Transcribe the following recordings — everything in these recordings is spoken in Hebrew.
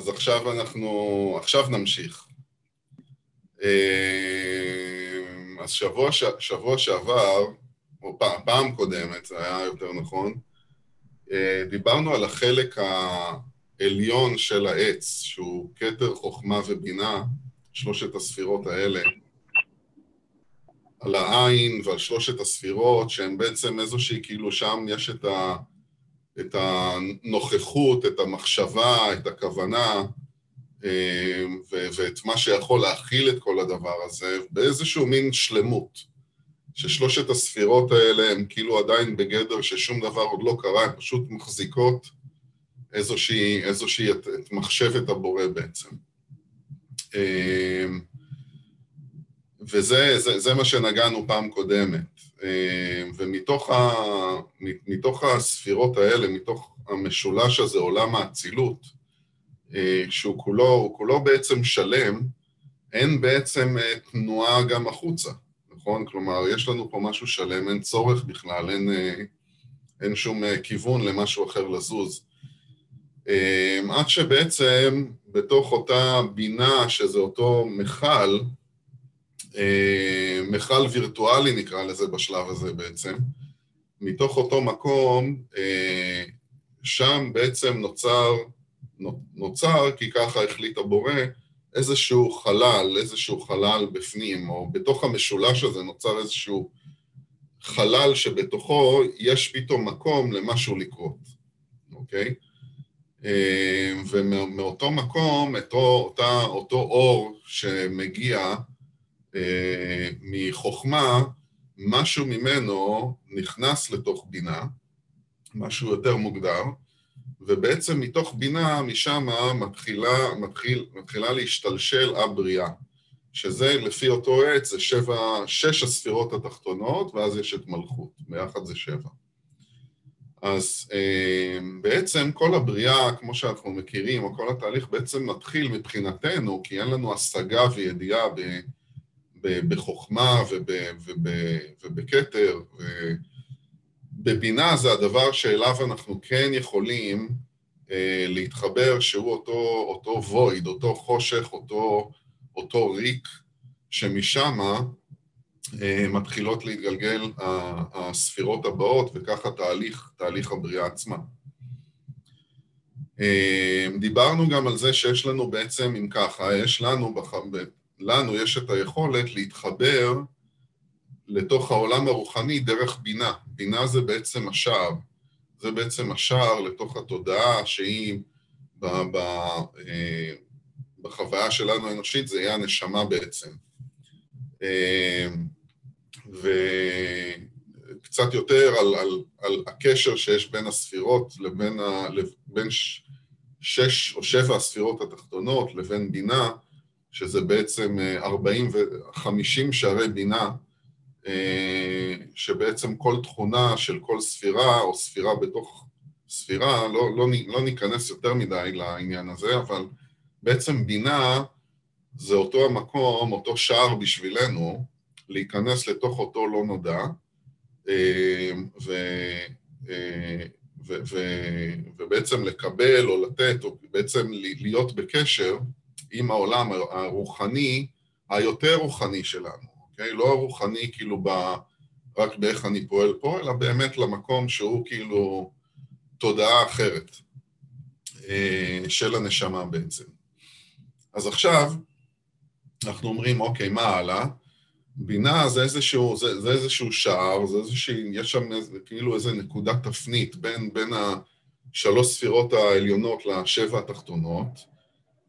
אז עכשיו אנחנו, עכשיו נמשיך. אה, אז שבוע, שבוע שעבר, או פעם, פעם קודמת, זה היה יותר נכון, אה, דיברנו על החלק העליון של העץ, שהוא כתר, חוכמה ובינה, שלושת הספירות האלה, על העין ועל שלושת הספירות, שהן בעצם איזושהי, כאילו שם יש את, ה, את הנוכחות, את המחשבה, את הכוונה, אה, ואת מה שיכול להכיל את כל הדבר הזה, באיזשהו מין שלמות. ששלושת הספירות האלה הן כאילו עדיין בגדר ששום דבר עוד לא קרה, הן פשוט מחזיקות איזושהי, איזושהי את, את מחשבת הבורא בעצם. אה, וזה זה, זה מה שנגענו פעם קודמת. אה, ומתוך ה, מתוך הספירות האלה, מתוך המשולש הזה, עולם האצילות, אה, שהוא כולו, כולו בעצם שלם, אין בעצם אה, תנועה גם החוצה, נכון? כלומר, יש לנו פה משהו שלם, אין צורך בכלל, אין, אין שום כיוון למשהו אחר לזוז. עד שבעצם בתוך אותה בינה, שזה אותו מכל, מכל וירטואלי נקרא לזה בשלב הזה בעצם, מתוך אותו מקום, אה, שם בעצם נוצר, נוצר, כי ככה החליט הבורא, איזשהו חלל, איזשהו חלל בפנים, או בתוך המשולש הזה נוצר איזשהו חלל שבתוכו יש פתאום מקום למשהו לקרות, אוקיי? אה, ומאותו מקום, אותו, אותה, אותו אור שמגיע, אה, מחוכמה, משהו ממנו נכנס לתוך בינה, משהו יותר מוגדר, ובעצם מתוך בינה, משם מתחילה, מתחיל, מתחילה להשתלשל הבריאה, שזה לפי אותו עץ, זה שבע, שש הספירות התחתונות, ואז יש את מלכות, ביחד זה שבע. אז אה, בעצם כל הבריאה, כמו שאנחנו מכירים, או כל התהליך בעצם מתחיל מבחינתנו, כי אין לנו השגה וידיעה ב... בחוכמה ובכתר, ובבינה זה הדבר שאליו אנחנו כן יכולים אה, להתחבר, שהוא אותו, אותו וויד, אותו חושך, אותו, אותו ריק, שמשם אה, מתחילות להתגלגל הספירות הבאות, וככה תהליך, תהליך הבריאה עצמה. אה, דיברנו גם על זה שיש לנו בעצם, אם ככה, יש לנו לנו יש את היכולת להתחבר לתוך העולם הרוחני דרך בינה. בינה זה בעצם השער. זה בעצם השער לתוך התודעה שהיא אה, בחוויה שלנו האנושית, זה יהיה הנשמה בעצם. אה, וקצת יותר על, על, על הקשר שיש בין הספירות לבין ה, בין שש או שבע הספירות התחתונות לבין בינה, שזה בעצם 40 ו-50 שערי בינה, אה, שבעצם כל תכונה של כל ספירה, או ספירה בתוך ספירה, לא, לא, לא ניכנס יותר מדי לעניין הזה, אבל בעצם בינה זה אותו המקום, אותו שער בשבילנו, להיכנס לתוך אותו לא נודע, אה, ו, אה, ו, ו, ובעצם לקבל או לתת, או בעצם להיות בקשר עם העולם הרוחני, היותר רוחני שלנו, אוקיי? לא הרוחני כאילו ב... רק באיך אני פועל פה, אלא באמת למקום שהוא כאילו תודעה אחרת אה, של הנשמה בעצם. אז עכשיו אנחנו אומרים, אוקיי, מה הלאה? בינה זה איזשהו, זה, זה איזשהו שער, זה איזשהו, יש שם איזה, כאילו איזה נקודת תפנית בין, בין השלוש ספירות העליונות לשבע התחתונות,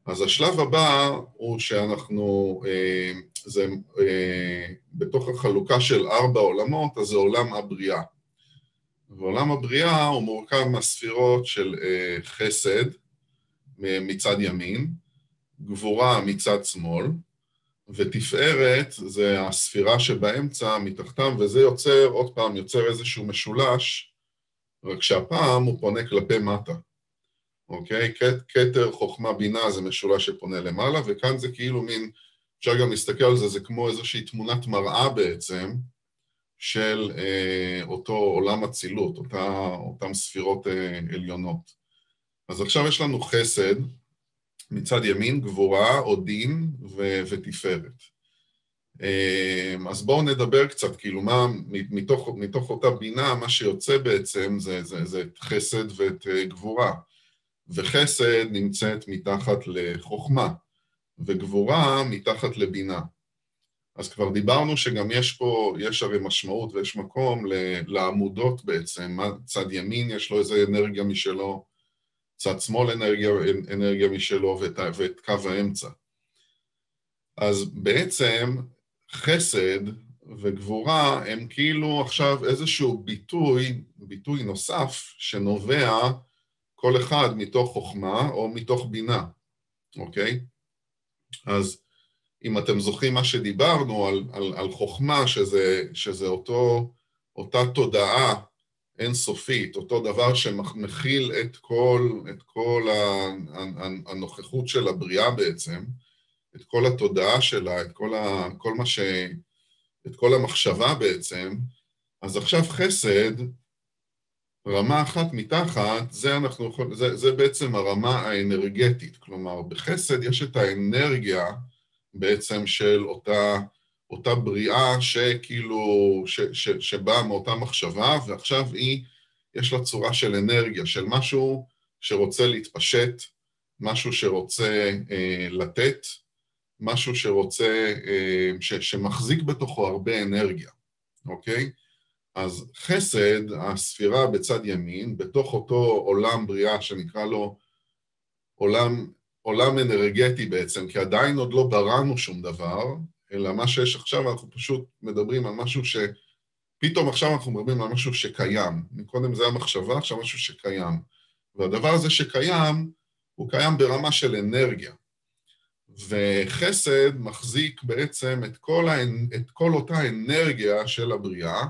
אז השלב הבא הוא שאנחנו, אה, זה אה, בתוך החלוקה של ארבע עולמות, אז זה עולם הבריאה. ועולם הבריאה הוא מורכב מהספירות של אה, חסד מצד ימין, גבורה מצד שמאל, ותפארת זה הספירה שבאמצע מתחתם, וזה יוצר, עוד פעם, יוצר איזשהו משולש, רק שהפעם הוא פונה כלפי מטה. אוקיי? כתר, חוכמה, בינה זה משולש שפונה למעלה, וכאן זה כאילו מין, אפשר גם להסתכל על זה, זה כמו איזושהי תמונת מראה בעצם של אה, אותו עולם אצילות, אותן ספירות אה, עליונות. אז עכשיו יש לנו חסד, מצד ימין גבורה או דין ו- ותפארת. אמ, אז בואו נדבר קצת, כאילו מה, מתוך, מתוך אותה בינה, מה שיוצא בעצם זה, זה, זה את חסד ואת אה, גבורה. וחסד נמצאת מתחת לחוכמה, וגבורה מתחת לבינה. אז כבר דיברנו שגם יש פה, יש הרי משמעות ויש מקום לעמודות בעצם, צד ימין יש לו איזה אנרגיה משלו, צד שמאל אנרגיה, אנרגיה משלו ואת, ואת קו האמצע. אז בעצם חסד וגבורה הם כאילו עכשיו איזשהו ביטוי, ביטוי נוסף שנובע כל אחד מתוך חוכמה או מתוך בינה, אוקיי? אז אם אתם זוכרים מה שדיברנו על, על, על חוכמה, שזה, שזה אותו, אותה תודעה אינסופית, אותו דבר שמכיל את כל, את כל הנוכחות של הבריאה בעצם, את כל התודעה שלה, את כל, ה, כל מה ש... את כל המחשבה בעצם, אז עכשיו חסד, רמה אחת מתחת, זה, אנחנו, זה, זה בעצם הרמה האנרגטית. כלומר, בחסד יש את האנרגיה בעצם של אותה, אותה בריאה שכאילו, ש, ש, שבאה מאותה מחשבה, ועכשיו היא, יש לה צורה של אנרגיה, של משהו שרוצה להתפשט, משהו שרוצה אה, לתת, משהו שרוצה, אה, ש, שמחזיק בתוכו הרבה אנרגיה, אוקיי? אז חסד, הספירה בצד ימין, בתוך אותו עולם בריאה שנקרא לו עולם, עולם אנרגטי בעצם, כי עדיין עוד לא בראנו שום דבר, אלא מה שיש עכשיו, אנחנו פשוט מדברים על משהו ש... פתאום עכשיו אנחנו מדברים על משהו שקיים. מקודם זה המחשבה, עכשיו משהו שקיים. והדבר הזה שקיים, הוא קיים ברמה של אנרגיה. וחסד מחזיק בעצם את כל, האנ... את כל אותה אנרגיה של הבריאה,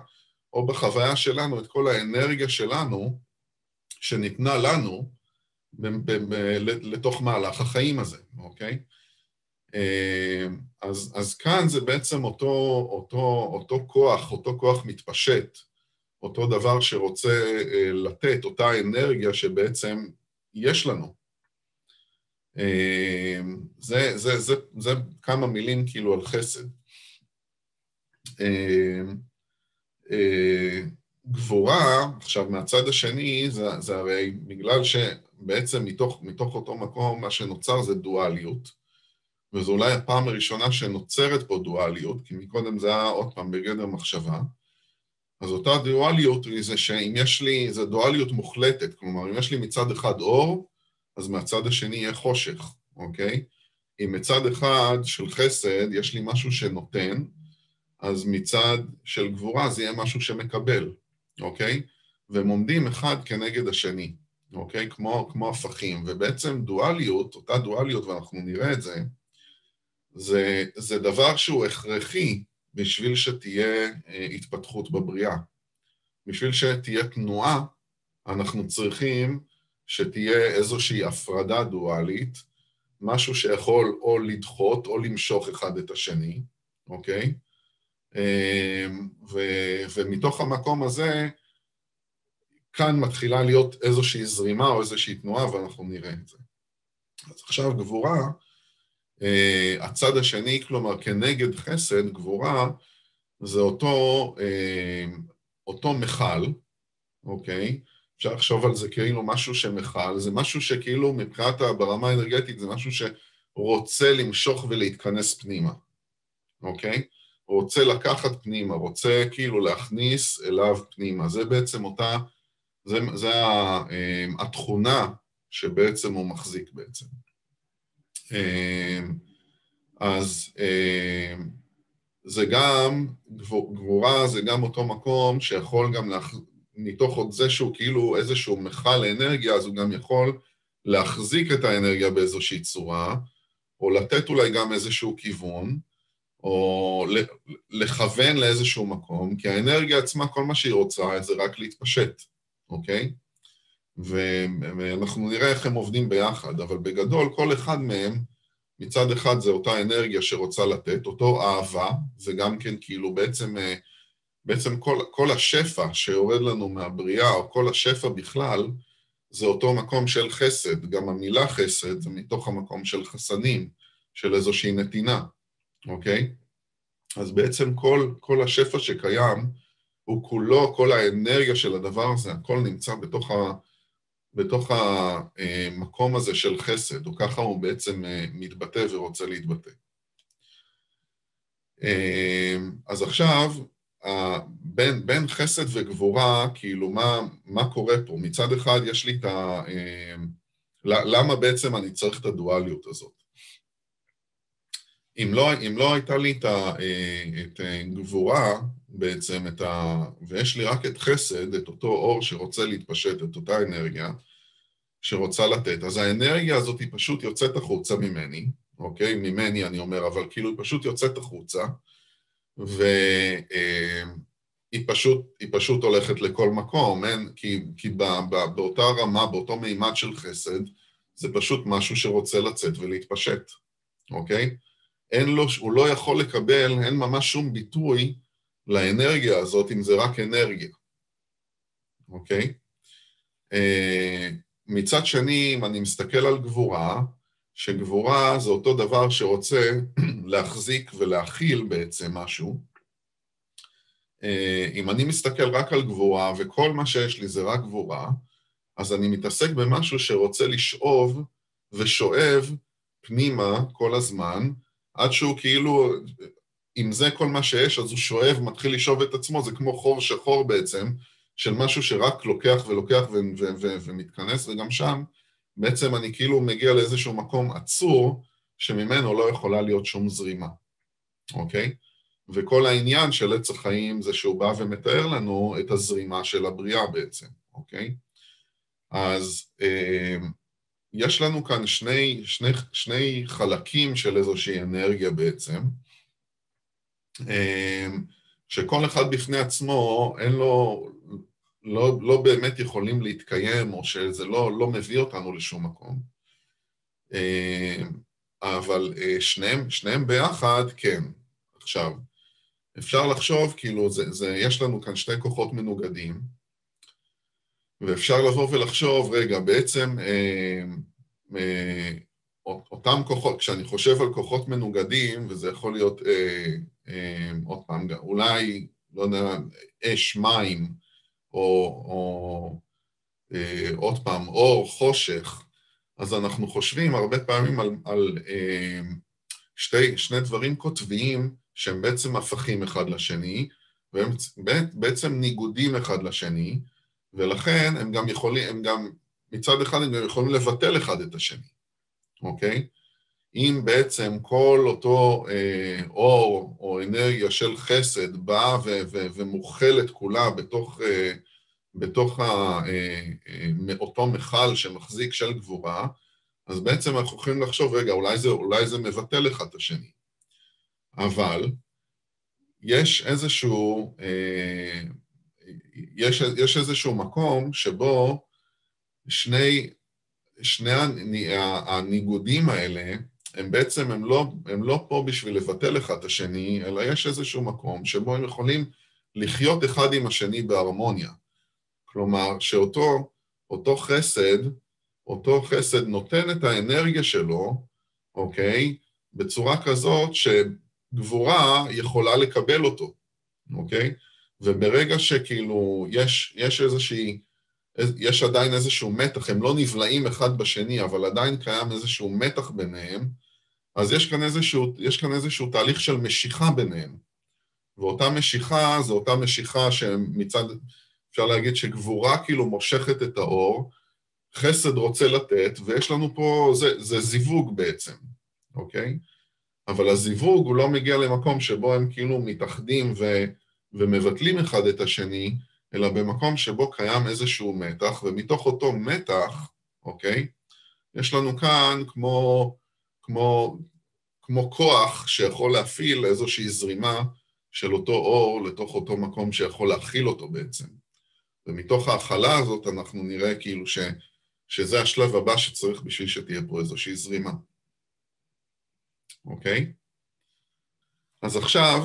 או בחוויה שלנו, את כל האנרגיה שלנו, שניתנה לנו, ב- ב- ב- לתוך מהלך החיים הזה, אוקיי? אה, אז, אז כאן זה בעצם אותו, אותו, אותו כוח, אותו כוח מתפשט, אותו דבר שרוצה אה, לתת, אותה אנרגיה שבעצם יש לנו. אה, זה, זה, זה, זה כמה מילים כאילו על חסד. גבורה, עכשיו מהצד השני, זה, זה הרי בגלל שבעצם מתוך, מתוך אותו מקום מה שנוצר זה דואליות, וזו אולי הפעם הראשונה שנוצרת פה דואליות, כי מקודם זה היה עוד פעם בגדר מחשבה, אז אותה דואליות היא זה שאם יש לי, זה דואליות מוחלטת, כלומר אם יש לי מצד אחד אור, אז מהצד השני יהיה חושך, אוקיי? אם מצד אחד של חסד יש לי משהו שנותן, אז מצד של גבורה זה יהיה משהו שמקבל, אוקיי? והם עומדים אחד כנגד השני, אוקיי? כמו, כמו הפכים. ובעצם דואליות, אותה דואליות, ואנחנו נראה את זה, זה, זה דבר שהוא הכרחי בשביל שתהיה אה, התפתחות בבריאה. בשביל שתהיה תנועה, אנחנו צריכים שתהיה איזושהי הפרדה דואלית, משהו שיכול או לדחות או למשוך אחד את השני, אוקיי? אמ, ו, ומתוך המקום הזה, כאן מתחילה להיות איזושהי זרימה או איזושהי תנועה, ואנחנו נראה את זה. אז עכשיו גבורה, אה, הצד השני, כלומר כנגד חסד, גבורה זה אותו, אה, אותו מכל, אוקיי? אפשר לחשוב על זה כאילו משהו שמכל, זה משהו שכאילו מבחינת ברמה האנרגטית זה משהו שרוצה למשוך ולהתכנס פנימה, אוקיי? רוצה לקחת פנימה, רוצה כאילו להכניס אליו פנימה. זה בעצם אותה, זה, זה אה, התכונה שבעצם הוא מחזיק בעצם. אה, אז אה, זה גם, גבורה זה גם אותו מקום שיכול גם, להח... מתוך עוד זה שהוא כאילו איזשהו מכל אנרגיה, אז הוא גם יכול להחזיק את האנרגיה באיזושהי צורה, או לתת אולי גם איזשהו כיוון, או לכוון לאיזשהו מקום, כי האנרגיה עצמה, כל מה שהיא רוצה זה רק להתפשט, אוקיי? ואנחנו נראה איך הם עובדים ביחד, אבל בגדול כל אחד מהם, מצד אחד זה אותה אנרגיה שרוצה לתת, אותו אהבה, זה גם כן כאילו בעצם, בעצם כל, כל השפע שיורד לנו מהבריאה, או כל השפע בכלל, זה אותו מקום של חסד, גם המילה חסד זה מתוך המקום של חסנים, של איזושהי נתינה, אוקיי? אז בעצם כל, כל השפע שקיים הוא כולו, כל האנרגיה של הדבר הזה, הכל נמצא בתוך, ה, בתוך המקום הזה של חסד, או ככה הוא בעצם אה, מתבטא ורוצה להתבטא. אה, אז עכשיו, בין, בין חסד וגבורה, כאילו, מה, מה קורה פה? מצד אחד יש לי את ה... אה, למה בעצם אני צריך את הדואליות הזאת? אם לא, אם לא הייתה לי את, ה, את גבורה, בעצם, את ה, ויש לי רק את חסד, את אותו אור שרוצה להתפשט, את אותה אנרגיה שרוצה לתת, אז האנרגיה הזאת היא פשוט יוצאת החוצה ממני, אוקיי? ממני אני אומר, אבל כאילו היא פשוט יוצאת החוצה, והיא אה, פשוט, פשוט הולכת לכל מקום, אין, כי, כי ב, ב, באותה רמה, באותו מימד של חסד, זה פשוט משהו שרוצה לצאת ולהתפשט, אוקיי? אין לו, הוא לא יכול לקבל, אין ממש שום ביטוי לאנרגיה הזאת, אם זה רק אנרגיה, אוקיי? אה, מצד שני, אם אני מסתכל על גבורה, שגבורה זה אותו דבר שרוצה להחזיק ולהכיל בעצם משהו. אה, אם אני מסתכל רק על גבורה וכל מה שיש לי זה רק גבורה, אז אני מתעסק במשהו שרוצה לשאוב ושואב פנימה כל הזמן, עד שהוא כאילו, אם זה כל מה שיש, אז הוא שואב, מתחיל לשאוב את עצמו, זה כמו חור שחור בעצם, של משהו שרק לוקח ולוקח ו- ו- ו- ומתכנס, וגם שם בעצם אני כאילו מגיע לאיזשהו מקום עצור, שממנו לא יכולה להיות שום זרימה, אוקיי? וכל העניין של עץ החיים זה שהוא בא ומתאר לנו את הזרימה של הבריאה בעצם, אוקיי? אז אה, יש לנו כאן שני, שני, שני חלקים של איזושהי אנרגיה בעצם, אה, שכל אחד בפני עצמו אין לו, לא, לא באמת יכולים להתקיים, או שזה לא, לא מביא אותנו לשום מקום. אה, אבל אה, שניהם, שניהם ביחד, כן. עכשיו, אפשר לחשוב, כאילו, זה, זה, יש לנו כאן שתי כוחות מנוגדים, ואפשר לבוא ולחשוב, רגע, בעצם אה, אה, אותם כוחות, כשאני חושב על כוחות מנוגדים, וזה יכול להיות, אה, אה, עוד פעם, אולי, לא יודע, אש, מים, או, או אה, עוד פעם, אור, חושך, אז אנחנו חושבים הרבה פעמים על, על אה, שתי, שני דברים קוטביים שהם בעצם הפכים אחד לשני, והם בעצם ניגודים אחד לשני, ולכן הם גם יכולים, הם גם, מצד אחד הם גם יכולים לבטל אחד את השני, אוקיי? אם בעצם כל אותו אה, אור או אנרגיה של חסד באה ומוכלת כולה בתוך, אה, בתוך ה, אה, אה, אותו מכל שמחזיק של גבורה, אז בעצם אנחנו יכולים לחשוב, רגע, אולי זה, אולי זה מבטל אחד את השני. אבל יש איזשהו, אה, יש, יש איזשהו מקום שבו שני, שני הניגודים האלה, הם בעצם, הם לא, הם לא פה בשביל לבטל אחד את השני, אלא יש איזשהו מקום שבו הם יכולים לחיות אחד עם השני בהרמוניה. כלומר, שאותו אותו חסד, אותו חסד נותן את האנרגיה שלו, אוקיי? בצורה כזאת שגבורה יכולה לקבל אותו, אוקיי? וברגע שכאילו יש, יש איזושהי, יש עדיין איזשהו מתח, הם לא נבלעים אחד בשני, אבל עדיין קיים איזשהו מתח ביניהם, אז יש כאן איזשהו, יש כאן איזשהו תהליך של משיכה ביניהם. ואותה משיכה זו אותה משיכה שמצד, אפשר להגיד שגבורה כאילו מושכת את האור, חסד רוצה לתת, ויש לנו פה, זה, זה זיווג בעצם, אוקיי? אבל הזיווג הוא לא מגיע למקום שבו הם כאילו מתאחדים ו, ומבטלים אחד את השני, אלא במקום שבו קיים איזשהו מתח, ומתוך אותו מתח, אוקיי? יש לנו כאן כמו, כמו, כמו כוח שיכול להפעיל איזושהי זרימה של אותו אור לתוך אותו מקום שיכול להכיל אותו בעצם. ומתוך ההכלה הזאת אנחנו נראה כאילו ש, שזה השלב הבא שצריך בשביל שתהיה פה איזושהי זרימה. אוקיי? אז עכשיו,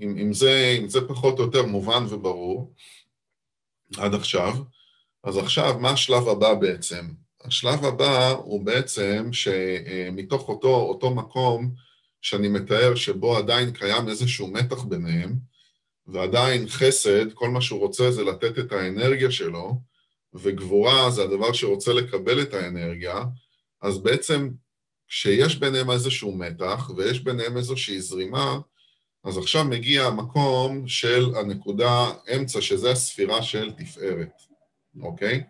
אם, אם, זה, אם זה פחות או יותר מובן וברור, עד עכשיו. אז עכשיו, מה השלב הבא בעצם? השלב הבא הוא בעצם שמתוך אותו, אותו מקום שאני מתאר שבו עדיין קיים איזשהו מתח ביניהם, ועדיין חסד, כל מה שהוא רוצה זה לתת את האנרגיה שלו, וגבורה זה הדבר שרוצה לקבל את האנרגיה, אז בעצם כשיש ביניהם איזשהו מתח ויש ביניהם איזושהי זרימה, אז עכשיו מגיע המקום של הנקודה אמצע, שזה הספירה של תפארת, אוקיי?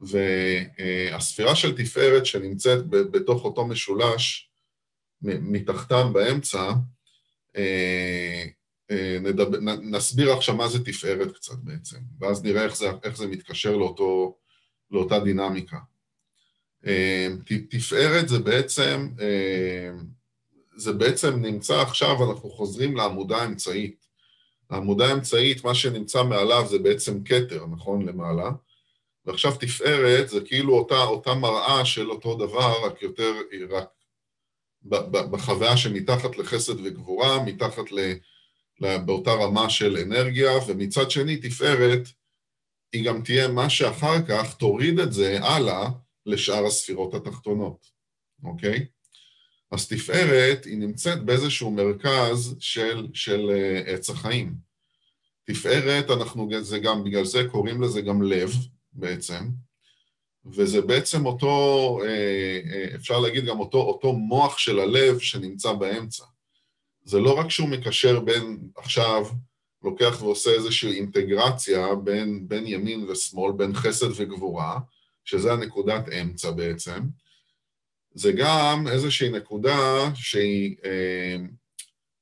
והספירה של תפארת שנמצאת בתוך אותו משולש, מתחתם באמצע, אה, אה, נדבר, נסביר עכשיו מה זה תפארת קצת בעצם, ואז נראה איך זה, איך זה מתקשר לאותו, לאותה דינמיקה. אה, תפארת זה בעצם, זה בעצם נמצא עכשיו, אנחנו חוזרים לעמודה האמצעית. העמודה האמצעית, מה שנמצא מעליו זה בעצם כתר, נכון? למעלה. ועכשיו תפארת זה כאילו אותה, אותה מראה של אותו דבר, רק יותר, רק בחוויה שמתחת לחסד וגבורה, מתחת ל... באותה רמה של אנרגיה, ומצד שני תפארת היא גם תהיה מה שאחר כך תוריד את זה הלאה לשאר הספירות התחתונות, אוקיי? אז תפארת היא נמצאת באיזשהו מרכז של, של uh, עץ החיים. תפארת, אנחנו, זה גם, בגלל זה קוראים לזה גם לב בעצם, וזה בעצם אותו, אה, אה, אפשר להגיד גם אותו, אותו מוח של הלב שנמצא באמצע. זה לא רק שהוא מקשר בין, עכשיו, לוקח ועושה איזושהי אינטגרציה בין, בין ימין ושמאל, בין חסד וגבורה, שזה הנקודת אמצע בעצם, זה גם איזושהי נקודה שהיא, אה,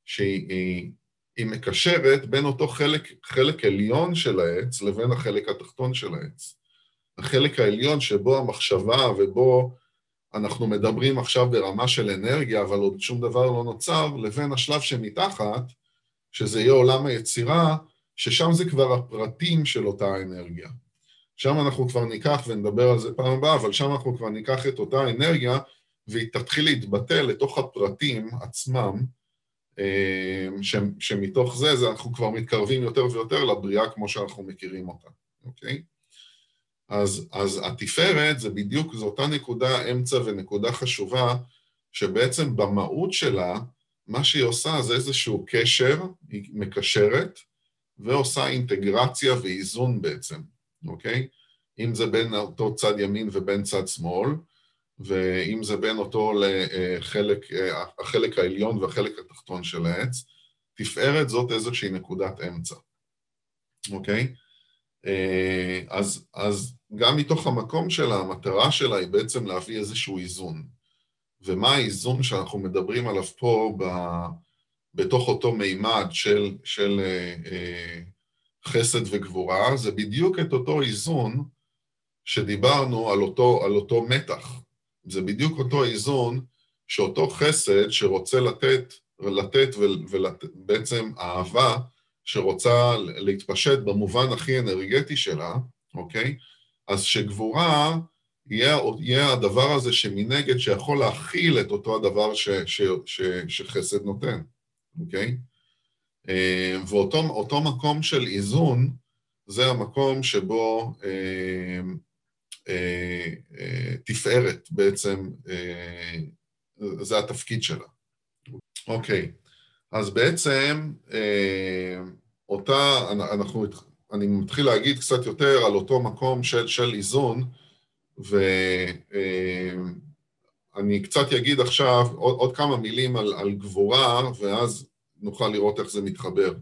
שהיא היא מקשרת בין אותו חלק, חלק עליון של העץ לבין החלק התחתון של העץ. החלק העליון שבו המחשבה ובו אנחנו מדברים עכשיו ברמה של אנרגיה, אבל עוד שום דבר לא נוצר, לבין השלב שמתחת, שזה יהיה עולם היצירה, ששם זה כבר הפרטים של אותה אנרגיה. שם אנחנו כבר ניקח, ונדבר על זה פעם הבאה, אבל שם אנחנו כבר ניקח את אותה אנרגיה, והיא תתחיל להתבטא לתוך הפרטים עצמם, אה, ש, שמתוך זה, זה אנחנו כבר מתקרבים יותר ויותר לבריאה כמו שאנחנו מכירים אותה, אוקיי? אז, אז התפארת זה בדיוק, זו אותה נקודה אמצע ונקודה חשובה, שבעצם במהות שלה, מה שהיא עושה זה איזשהו קשר, היא מקשרת, ועושה אינטגרציה ואיזון בעצם, אוקיי? אם זה בין אותו צד ימין ובין צד שמאל, ואם זה בין אותו לחלק, החלק העליון והחלק התחתון של העץ, תפארת זאת איזושהי נקודת אמצע, אוקיי? אה, אז, אז גם מתוך המקום שלה, המטרה שלה היא בעצם להביא איזשהו איזון. ומה האיזון שאנחנו מדברים עליו פה ב, בתוך אותו מימד של, של אה, אה, חסד וגבורה, זה בדיוק את אותו איזון שדיברנו על אותו, על אותו מתח. זה בדיוק אותו איזון שאותו חסד שרוצה לתת, לתת ובעצם אהבה שרוצה להתפשט במובן הכי אנרגטי שלה, אוקיי? אז שגבורה יהיה, יהיה הדבר הזה שמנגד שיכול להכיל את אותו הדבר ש, ש, ש, שחסד נותן, אוקיי? אה, ואותו מקום של איזון, זה המקום שבו אה, אה, אה, תפארת בעצם, אה, זה התפקיד שלה. אוקיי, אז בעצם אה, אותה, אנחנו, אני מתחיל להגיד קצת יותר על אותו מקום של, של איזון, ואני אה, קצת אגיד עכשיו עוד, עוד כמה מילים על, על גבורה, ואז נוכל לראות איך זה מתחבר.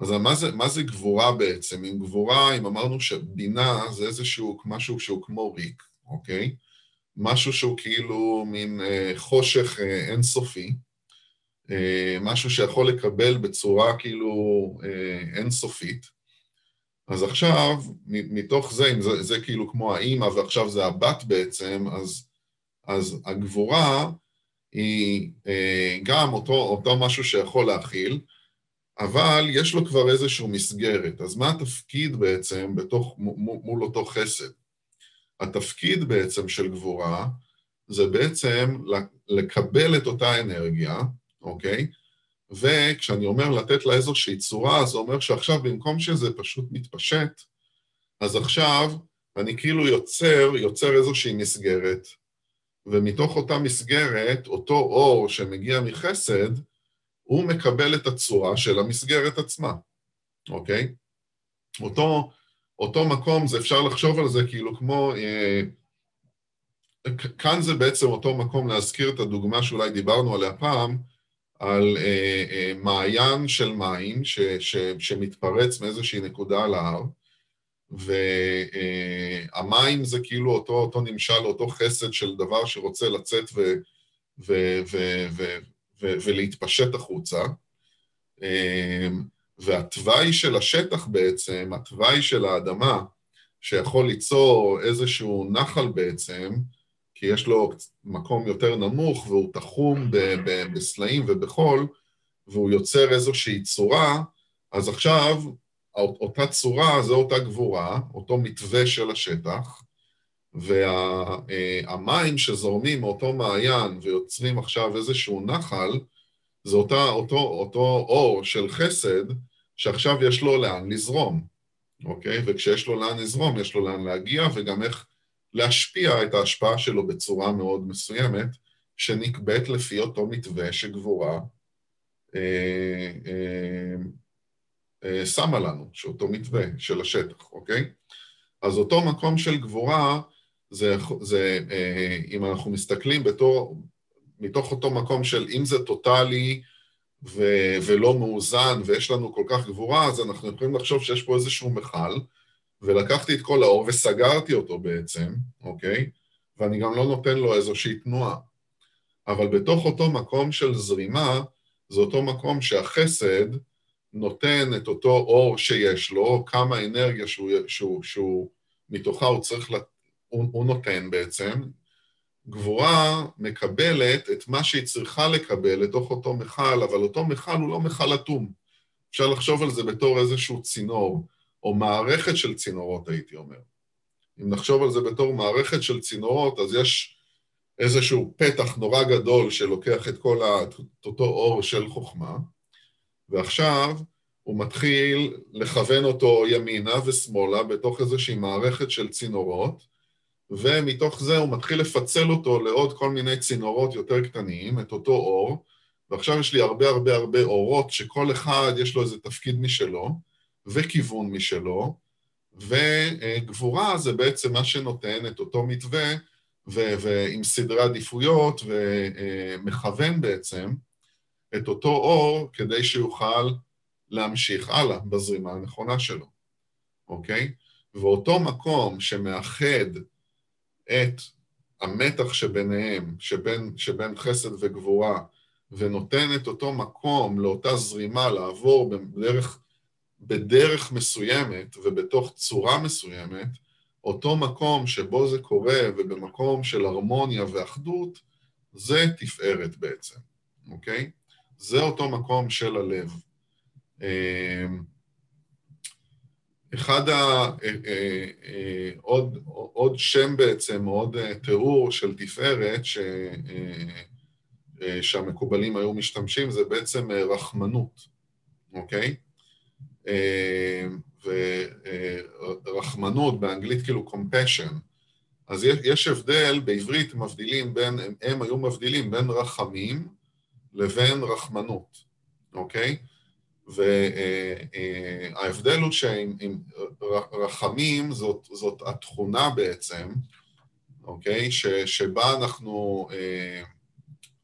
אז מה זה, מה זה גבורה בעצם? אם גבורה, אם אמרנו שבינה זה איזשהו משהו שהוא כמו ריק, אוקיי? משהו שהוא כאילו מין אה, חושך אה, אינסופי, אה, משהו שיכול לקבל בצורה כאילו אה, אינסופית. אז עכשיו, מתוך זה, אם זה, זה כאילו כמו האימא ועכשיו זה הבת בעצם, אז, אז הגבורה היא אה, גם אותו, אותו משהו שיכול להכיל, אבל יש לו כבר איזושהי מסגרת. אז מה התפקיד בעצם בתוך, מול אותו חסד? התפקיד בעצם של גבורה זה בעצם לקבל את אותה אנרגיה, אוקיי? וכשאני אומר לתת לה איזושהי צורה, זה אומר שעכשיו במקום שזה פשוט מתפשט, אז עכשיו אני כאילו יוצר, יוצר איזושהי מסגרת, ומתוך אותה מסגרת, אותו אור שמגיע מחסד, הוא מקבל את הצורה של המסגרת עצמה, אוקיי? אותו, אותו מקום, זה אפשר לחשוב על זה כאילו כמו... אה, כאן זה בעצם אותו מקום להזכיר את הדוגמה שאולי דיברנו עליה פעם, על אה, אה, מעיין של מים ש, ש, שמתפרץ מאיזושהי נקודה על ההר, והמים זה כאילו אותו, אותו נמשל, אותו חסד של דבר שרוצה לצאת ו, ו, ו, ו, ו, ולהתפשט החוצה. והתוואי של השטח בעצם, התוואי של האדמה, שיכול ליצור איזשהו נחל בעצם, כי יש לו מקום יותר נמוך והוא תחום בסלעים ובחול, והוא יוצר איזושהי צורה, אז עכשיו אותה צורה זה אותה גבורה, אותו מתווה של השטח, והמים שזורמים מאותו מעיין ויוצרים עכשיו איזשהו נחל, זה אותה, אותו, אותו אור של חסד שעכשיו יש לו לאן לזרום, אוקיי? וכשיש לו לאן לזרום, יש לו לאן להגיע וגם איך להשפיע את ההשפעה שלו בצורה מאוד מסוימת, שנקבעת לפי אותו מתווה שגבורה אה, אה, אה, שמה לנו, שאותו מתווה של השטח, אוקיי? אז אותו מקום של גבורה, זה, זה אה, אם אנחנו מסתכלים בתור, מתוך אותו מקום של אם זה טוטאלי ו- ולא מאוזן ויש לנו כל כך גבורה, אז אנחנו יכולים לחשוב שיש פה איזשהו מכל, ולקחתי את כל האור וסגרתי אותו בעצם, אוקיי? ואני גם לא נותן לו איזושהי תנועה. אבל בתוך אותו מקום של זרימה, זה אותו מקום שהחסד נותן את אותו אור שיש לו, כמה אנרגיה שהוא, שהוא, שהוא מתוכה הוא צריך, לת... הוא, הוא נותן בעצם. גבורה מקבלת את מה שהיא צריכה לקבל לתוך אותו מכל, אבל אותו מכל הוא לא מכל אטום. אפשר לחשוב על זה בתור איזשהו צינור. או מערכת של צינורות, הייתי אומר. אם נחשוב על זה בתור מערכת של צינורות, אז יש איזשהו פתח נורא גדול שלוקח את כל ה... את אותו אור של חוכמה, ועכשיו הוא מתחיל לכוון אותו ימינה ושמאלה בתוך איזושהי מערכת של צינורות, ומתוך זה הוא מתחיל לפצל אותו לעוד כל מיני צינורות יותר קטנים, את אותו אור, ועכשיו יש לי הרבה הרבה הרבה אורות שכל אחד יש לו איזה תפקיד משלו, וכיוון משלו, וגבורה זה בעצם מה שנותן את אותו מתווה ועם סדרי עדיפויות ומכוון בעצם את אותו אור כדי שיוכל להמשיך הלאה בזרימה הנכונה שלו, אוקיי? ואותו מקום שמאחד את המתח שביניהם, שבין, שבין חסד וגבורה, ונותן את אותו מקום לאותה זרימה לעבור בדרך בדרך מסוימת ובתוך צורה מסוימת, אותו מקום שבו זה קורה ובמקום של הרמוניה ואחדות, זה תפארת בעצם, אוקיי? זה אותו מקום של הלב. אמ, אחד ה... אה, אה, אה, עוד, עוד שם בעצם, עוד תיאור של תפארת ש, שהמקובלים היו משתמשים, זה בעצם רחמנות, אוקיי? ורחמנות, באנגלית כאילו compassion. אז יש הבדל, בעברית מבדילים בין, הם היו מבדילים בין רחמים לבין רחמנות, אוקיי? וההבדל הוא שעם רחמים זאת, זאת התכונה בעצם, אוקיי? ש, שבה אנחנו, אה,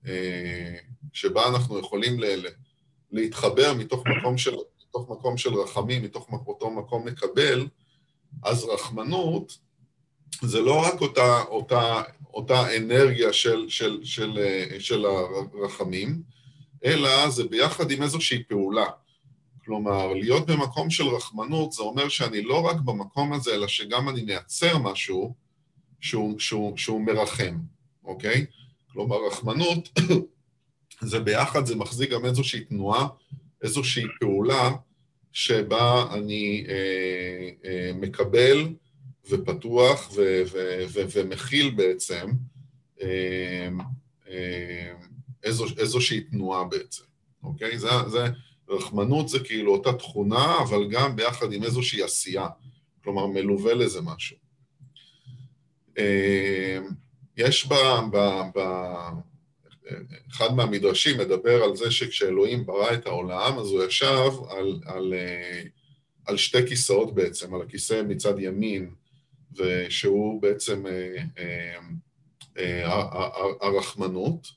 אה, שבה אנחנו יכולים ל, להתחבר מתוך מקום של מתוך מקום של רחמים, מתוך אותו מקום מקבל, אז רחמנות זה לא רק אותה, אותה, אותה אנרגיה של, של, של, של הרחמים, אלא זה ביחד עם איזושהי פעולה. כלומר, להיות במקום של רחמנות זה אומר שאני לא רק במקום הזה, אלא שגם אני מייצר משהו שהוא, שהוא, שהוא מרחם, אוקיי? כלומר, רחמנות זה ביחד, זה מחזיק גם איזושהי תנועה איזושהי פעולה שבה אני אה, אה, מקבל ופתוח ו, ו, ו, ומכיל בעצם אה, אה, איזו, איזושהי תנועה בעצם, אוקיי? זה, זה, רחמנות זה כאילו אותה תכונה, אבל גם ביחד עם איזושהי עשייה. כלומר מלווה לזה משהו. יש ב... ב, ב אחד מהמדרשים מדבר על זה שכשאלוהים ברא את העולם, אז הוא ישב על, על, על שתי כיסאות בעצם, על הכיסא מצד ימין, ושהוא בעצם הרחמנות,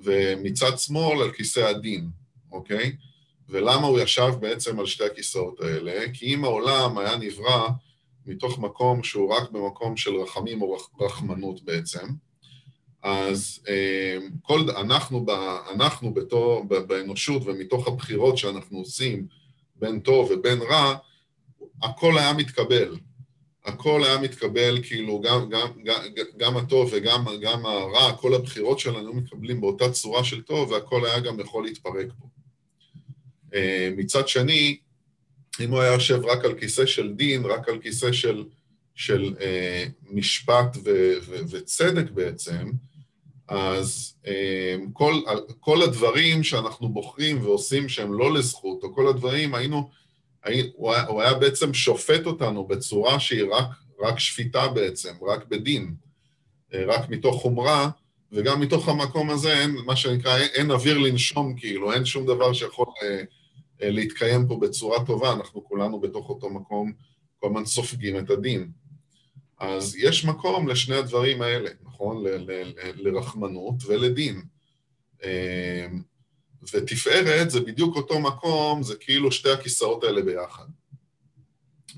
ומצד שמאל על כיסא הדין, אוקיי? ולמה הוא ישב בעצם על שתי הכיסאות האלה? כי אם העולם היה נברא מתוך מקום שהוא רק במקום של רחמים או רחמנות בעצם, אז אה, כל, אנחנו, אנחנו בתור, באנושות ומתוך הבחירות שאנחנו עושים בין טוב ובין רע, הכל היה מתקבל. הכל היה מתקבל, כאילו, גם, גם, גם, גם הטוב וגם גם הרע, כל הבחירות שלנו מתקבלים באותה צורה של טוב, והכל היה גם יכול להתפרק פה. אה, מצד שני, אם הוא היה יושב רק על כיסא של דין, רק על כיסא של, של אה, משפט ו, ו, וצדק בעצם, אז אה, כל, כל הדברים שאנחנו בוחרים ועושים שהם לא לזכות, או כל הדברים, היינו, הוא היה, בעצם שופט אותנו בצורה שהיא רק, רק שפיטה בעצם, רק בדין, אה, רק מתוך חומרה, וגם מתוך המקום הזה אין, מה שנקרא, אין, אין אוויר לנשום כאילו, אין שום דבר שיכול אה, אה, להתקיים פה בצורה טובה, אנחנו כולנו בתוך אותו מקום כל הזמן סופגים את הדין. אז יש מקום לשני הדברים האלה, נכון? ל- ל- ל- לרחמנות ולדין. אה, ותפארת זה בדיוק אותו מקום, זה כאילו שתי הכיסאות האלה ביחד,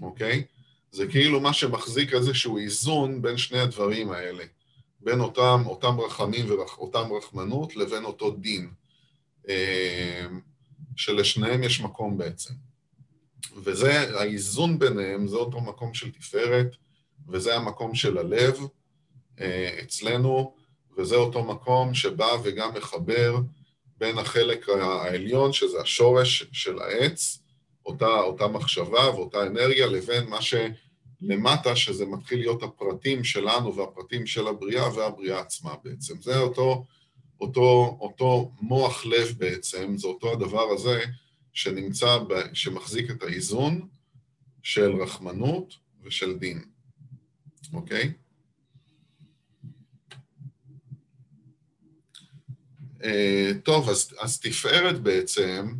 אוקיי? זה כאילו מה שמחזיק איזשהו איזון בין שני הדברים האלה, בין אותם, אותם רחמים ואותם רחמנות לבין אותו דין, אה, שלשניהם יש מקום בעצם. וזה, האיזון ביניהם, זה אותו מקום של תפארת, וזה המקום של הלב אה, אצלנו, וזה אותו מקום שבא וגם מחבר בין החלק העליון, שזה השורש של העץ, אותה, אותה מחשבה ואותה אנרגיה, לבין מה שלמטה, שזה מתחיל להיות הפרטים שלנו והפרטים של הבריאה והבריאה עצמה בעצם. זה אותו, אותו, אותו מוח לב בעצם, זה אותו הדבר הזה שנמצא, ב, שמחזיק את האיזון של רחמנות ושל דין, אוקיי? טוב, אז, אז תפארת בעצם,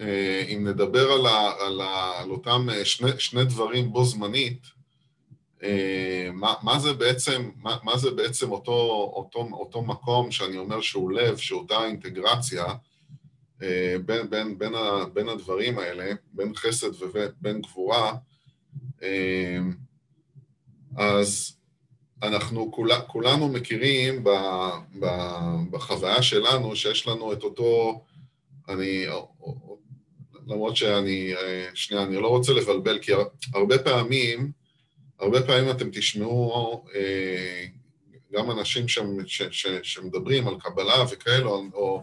אה, אם נדבר על, ה, על, ה, על אותם אה, שני, שני דברים בו זמנית, מה, מה זה בעצם, מה, מה זה בעצם אותו, אותו, אותו מקום שאני אומר שהוא לב, שאותה אינטגרציה בין, בין, בין, ה, בין הדברים האלה, בין חסד ובין גבורה, אז אנחנו כול, כולנו מכירים ב, ב, בחוויה שלנו שיש לנו את אותו, אני, למרות שאני, שנייה, אני לא רוצה לבלבל, כי הרבה פעמים, הרבה פעמים אתם תשמעו אה, גם אנשים ש, ש, ש, שמדברים על קבלה וכאלו, או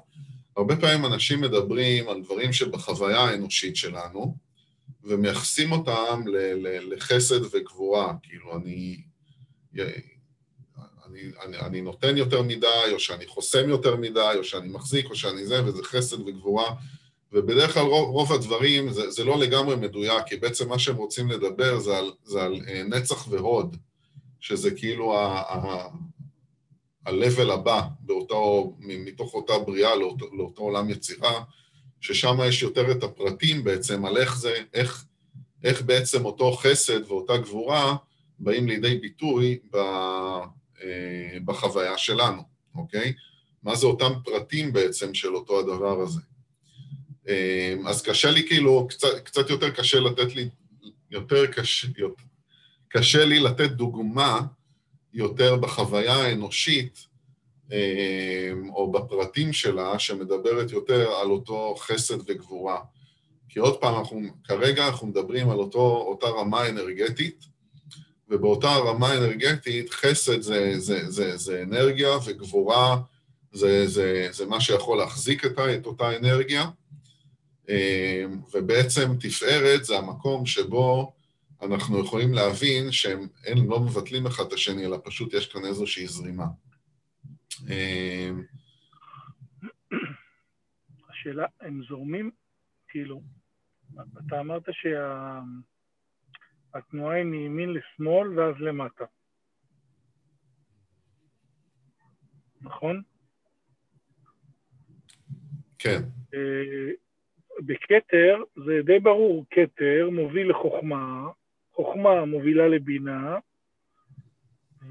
הרבה פעמים אנשים מדברים על דברים שבחוויה האנושית שלנו, ומייחסים אותם ל, ל, לחסד וגבורה, כאילו אני... אני, אני, אני נותן יותר מדי, או שאני חוסם יותר מדי, או שאני מחזיק, או שאני זה, וזה חסד וגבורה. ובדרך כלל רוב, רוב הדברים זה, זה לא לגמרי מדויק, כי בעצם מה שהם רוצים לדבר זה על, זה על uh, נצח והוד, שזה כאילו ה-level הבא באותו, מתוך אותה בריאה לאותו, לאותו עולם יצירה, ששם יש יותר את הפרטים בעצם על איך זה, איך, איך בעצם אותו חסד ואותה גבורה באים לידי ביטוי ב, אה, בחוויה שלנו, אוקיי? מה זה אותם פרטים בעצם של אותו הדבר הזה. אה, אז קשה לי כאילו, קצת, קצת יותר קשה לתת לי, יותר קשה, יותר, קשה לי לתת דוגמה יותר בחוויה האנושית, אה, או בפרטים שלה, שמדברת יותר על אותו חסד וגבורה. כי עוד פעם, אנחנו, כרגע אנחנו מדברים על אותו, אותה רמה אנרגטית, ובאותה רמה אנרגטית חסד זה, זה, זה, זה אנרגיה וגבורה זה, זה, זה מה שיכול להחזיק את, את אותה אנרגיה, אמ, ובעצם תפארת זה המקום שבו אנחנו יכולים להבין שהם אין, לא מבטלים אחד את השני, אלא פשוט יש כאן איזושהי זרימה. אמ, השאלה, הם זורמים, כאילו, אתה אמרת שה... התנועה היא מימין לשמאל ואז למטה. נכון? כן. אה, בכתר זה די ברור, כתר מוביל לחוכמה, חוכמה מובילה לבינה,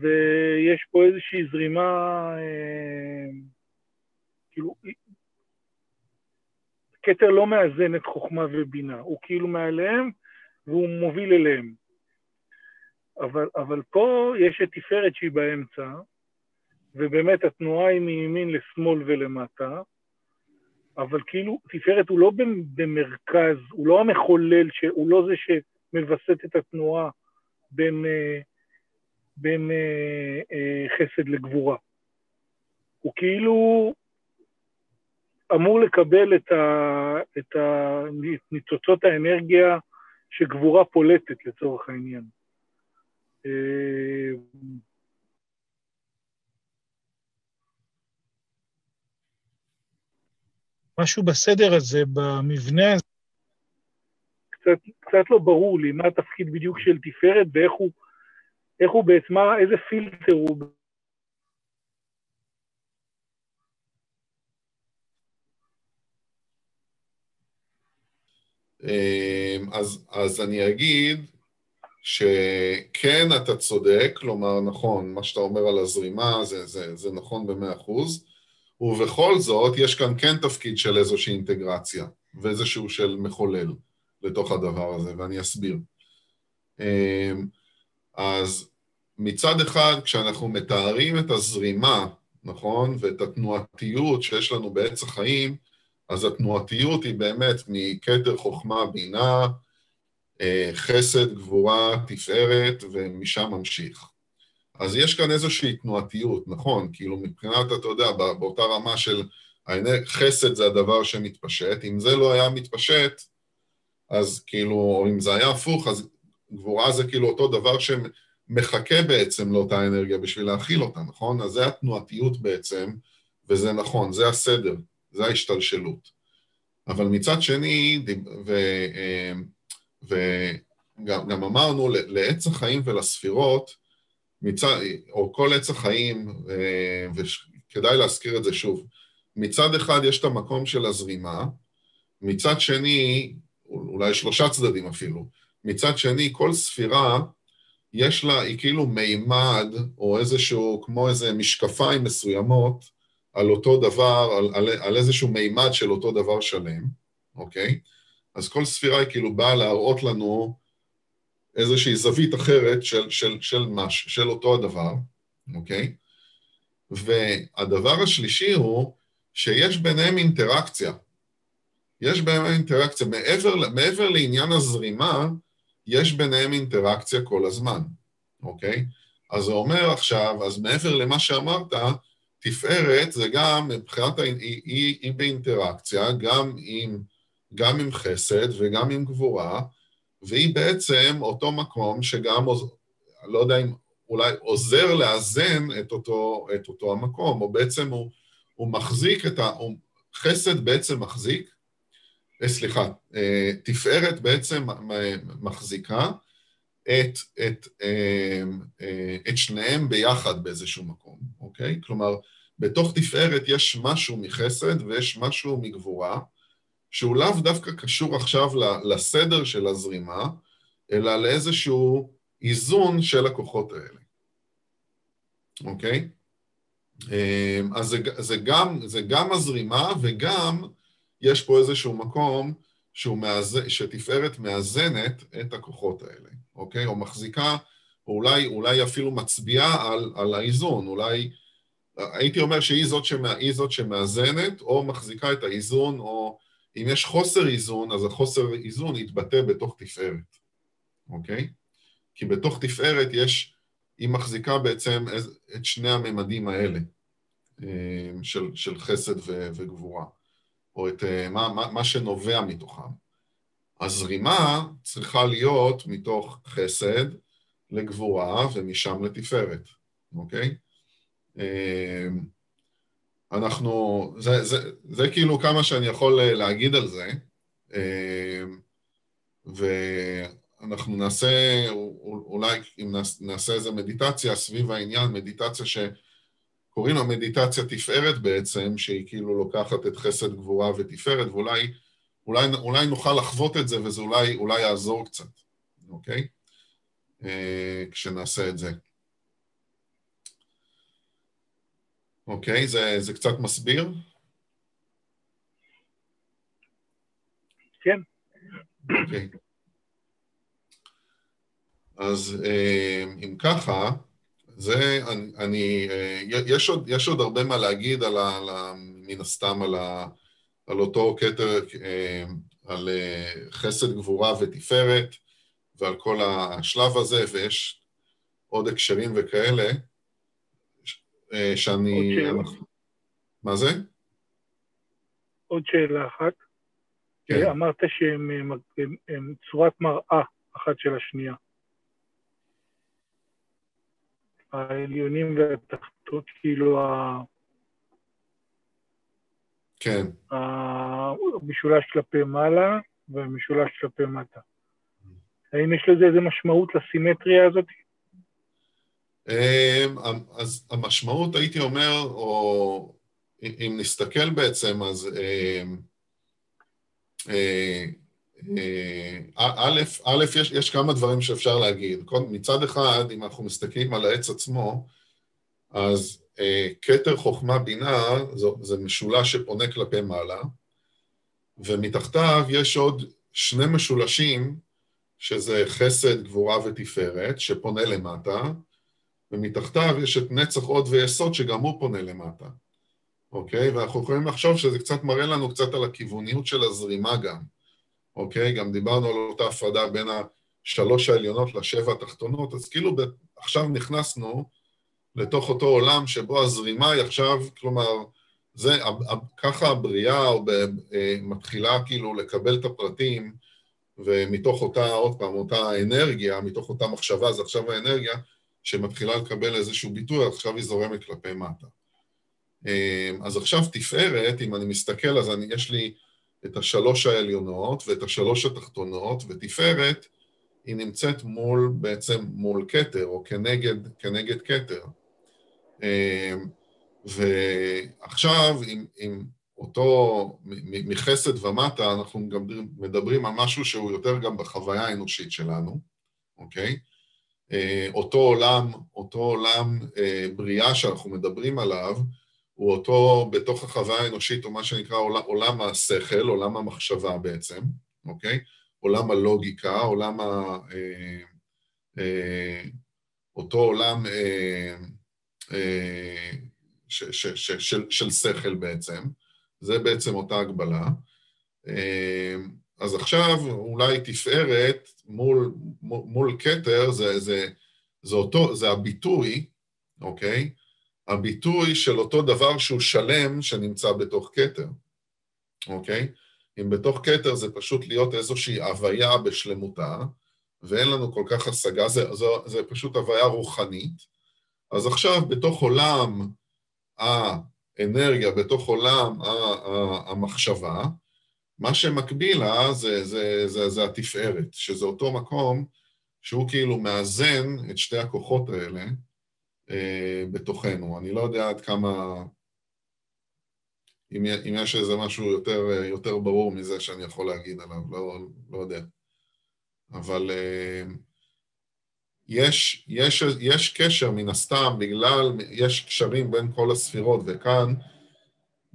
ויש פה איזושהי זרימה, אה, כאילו, כתר לא מאזן את חוכמה ובינה, הוא כאילו מעליהם והוא מוביל אליהם. אבל, אבל פה יש את תפארת שהיא באמצע, ובאמת התנועה היא מימין לשמאל ולמטה, אבל כאילו תפארת הוא לא במרכז, הוא לא המחולל, הוא לא זה שמווסת את התנועה בין, אה, בין אה, אה, חסד לגבורה. הוא כאילו אמור לקבל את, ה, את ה, ניצוצות האנרגיה שגבורה פולטת לצורך העניין. משהו בסדר הזה, במבנה הזה. קצת, קצת לא ברור לי מה התפקיד בדיוק של תפארת ואיך הוא, איך הוא בעצם, איזה פילטר הוא. אז, אז אני אגיד שכן, אתה צודק, כלומר, נכון, מה שאתה אומר על הזרימה זה, זה, זה נכון במאה אחוז, ובכל זאת, יש כאן כן תפקיד של איזושהי אינטגרציה, ואיזשהו של מחולל לתוך הדבר הזה, ואני אסביר. אמ, אז מצד אחד, כשאנחנו מתארים את הזרימה, נכון, ואת התנועתיות שיש לנו בעץ החיים, אז התנועתיות היא באמת מכתר חוכמה בינה, אה, חסד, גבורה, תפארת, ומשם ממשיך. אז יש כאן איזושהי תנועתיות, נכון, כאילו מבחינת, אתה יודע, באותה רמה של חסד זה הדבר שמתפשט, אם זה לא היה מתפשט, אז כאילו, או אם זה היה הפוך, אז גבורה זה כאילו אותו דבר שמחכה בעצם לאותה אנרגיה בשביל להכיל אותה, נכון? אז זה התנועתיות בעצם, וזה נכון, זה הסדר, זה ההשתלשלות. אבל מצד שני, וגם אה, אמרנו, לעץ החיים ולספירות, מצד, או כל עץ החיים, אה, וכדאי להזכיר את זה שוב, מצד אחד יש את המקום של הזרימה, מצד שני, אולי שלושה צדדים אפילו, מצד שני, כל ספירה, יש לה, היא כאילו מימד, או איזשהו, כמו איזה משקפיים מסוימות, על אותו דבר, על, על, על איזשהו מימד של אותו דבר שלם, אוקיי? אז כל ספירה היא כאילו באה להראות לנו איזושהי זווית אחרת של, של, של, מש, של אותו הדבר, אוקיי? והדבר השלישי הוא שיש ביניהם אינטראקציה. יש ביניהם אינטראקציה. מעבר, מעבר לעניין הזרימה, יש ביניהם אינטראקציה כל הזמן, אוקיי? אז זה אומר עכשיו, אז מעבר למה שאמרת, תפארת זה גם, מבחינת, היא, היא, היא באינטראקציה, גם עם, גם עם חסד וגם עם גבורה, והיא בעצם אותו מקום שגם, לא יודע אם אולי עוזר לאזן את אותו, את אותו המקום, או בעצם הוא, הוא מחזיק את ה... חסד בעצם מחזיק, אה, סליחה, אה, תפארת בעצם מחזיקה את, את, אה, את שניהם ביחד באיזשהו מקום, אוקיי? כלומר, בתוך תפארת יש משהו מחסד ויש משהו מגבורה, שהוא לאו דווקא קשור עכשיו לסדר של הזרימה, אלא לאיזשהו איזון של הכוחות האלה, אוקיי? אמ, אז זה, זה, גם, זה גם הזרימה וגם יש פה איזשהו מקום מאזן, שתפארת מאזנת את הכוחות האלה, אוקיי? או מחזיקה, או אולי, אולי אפילו מצביעה על, על האיזון, אולי הייתי אומר שהיא זאת, שמה, זאת שמאזנת או מחזיקה את האיזון או אם יש חוסר איזון, אז החוסר איזון יתבטא בתוך תפארת, אוקיי? כי בתוך תפארת יש, היא מחזיקה בעצם את שני הממדים האלה, אה, של, של חסד ו, וגבורה, או את אה, מה, מה, מה שנובע מתוכם. הזרימה צריכה להיות מתוך חסד לגבורה ומשם לתפארת, אוקיי? אה, אנחנו, זה, זה, זה כאילו כמה שאני יכול אה, להגיד על זה, אה, אנחנו נעשה, אולי אם נעשה איזה מדיטציה סביב העניין, מדיטציה שקוראים לה מדיטציה תפארת בעצם, שהיא כאילו לוקחת את חסד גבורה ותפארת, ואולי אולי, אולי נוכל לחוות את זה וזה אולי, אולי יעזור קצת, אוקיי? אה, כשנעשה את זה. אוקיי, זה, זה קצת מסביר? כן. אוקיי. אז אה, אם ככה, זה, אני, אני אה, יש, עוד, יש עוד הרבה מה להגיד על ה, מן הסתם על, ה, על אותו כתר, אה, על חסד, גבורה ותפארת, ועל כל השלב הזה, ויש עוד הקשרים וכאלה, שאני... מה זה? עוד שאלה אחת. כן. אמרת שהם צורת מראה אחת של השנייה. העליונים והתחתות, כאילו ה... כן. המשולש כלפי מעלה והמשולש כלפי מטה. האם יש לזה איזה משמעות לסימטריה הזאת? אמ, אז המשמעות, הייתי אומר, או אם נסתכל בעצם, אז אמ, אה, א', א', יש, יש כמה דברים שאפשר להגיד. מצד אחד, אם אנחנו מסתכלים על העץ עצמו, אז כתר חוכמה בינה זה משולש שפונה כלפי מעלה, ומתחתיו יש עוד שני משולשים, שזה חסד, גבורה ותפארת, שפונה למטה, ומתחתיו יש את נצח עוד ויסוד שגם הוא פונה למטה, אוקיי? ואנחנו יכולים לחשוב שזה קצת מראה לנו קצת על הכיווניות של הזרימה גם. אוקיי? גם דיברנו על אותה הפרדה בין השלוש העליונות לשבע התחתונות, אז כאילו עכשיו נכנסנו לתוך אותו עולם שבו הזרימה היא עכשיו, כלומר, זה, ככה הבריאה ב, אה, מתחילה כאילו לקבל את הפרטים, ומתוך אותה, עוד פעם, אותה אנרגיה, מתוך אותה מחשבה, זה עכשיו האנרגיה, שמתחילה לקבל איזשהו ביטוי, עכשיו היא זורמת כלפי מטה. אה, אז עכשיו תפארת, אם אני מסתכל, אז אני, יש לי את השלוש העליונות ואת השלוש התחתונות, ותפארת היא נמצאת מול, בעצם מול כתר, או כנגד, כנגד כתר. אמ, ועכשיו, עם, עם אותו, מחסד ומטה, אנחנו גם מדברים על משהו שהוא יותר גם בחוויה האנושית שלנו, אוקיי? אה, אותו עולם, אותו עולם אה, בריאה שאנחנו מדברים עליו, הוא אותו, בתוך החוויה האנושית, הוא מה שנקרא עולם, עולם השכל, עולם המחשבה בעצם, אוקיי? עולם הלוגיקה, עולם ה... אה, אה, אותו עולם אה, ש, ש, ש, של, של שכל בעצם, זה בעצם אותה הגבלה. אז עכשיו אולי תפארת מול, מול כתר, זה, זה, זה, אותו, זה הביטוי, אוקיי? הביטוי של אותו דבר שהוא שלם שנמצא בתוך כתר, אוקיי? אם בתוך כתר זה פשוט להיות איזושהי הוויה בשלמותה, ואין לנו כל כך השגה, זה, זה, זה פשוט הוויה רוחנית, אז עכשיו בתוך עולם האנרגיה, בתוך עולם המחשבה, מה שמקביל לה זה, זה, זה, זה התפארת, שזה אותו מקום שהוא כאילו מאזן את שתי הכוחות האלה, אה, בתוכנו. אני לא יודע עד כמה... אם, אם יש איזה משהו יותר, יותר ברור מזה שאני יכול להגיד עליו, לא, לא יודע. אבל אה, יש, יש, יש קשר מן הסתם, בגלל, יש קשרים בין כל הספירות, וכאן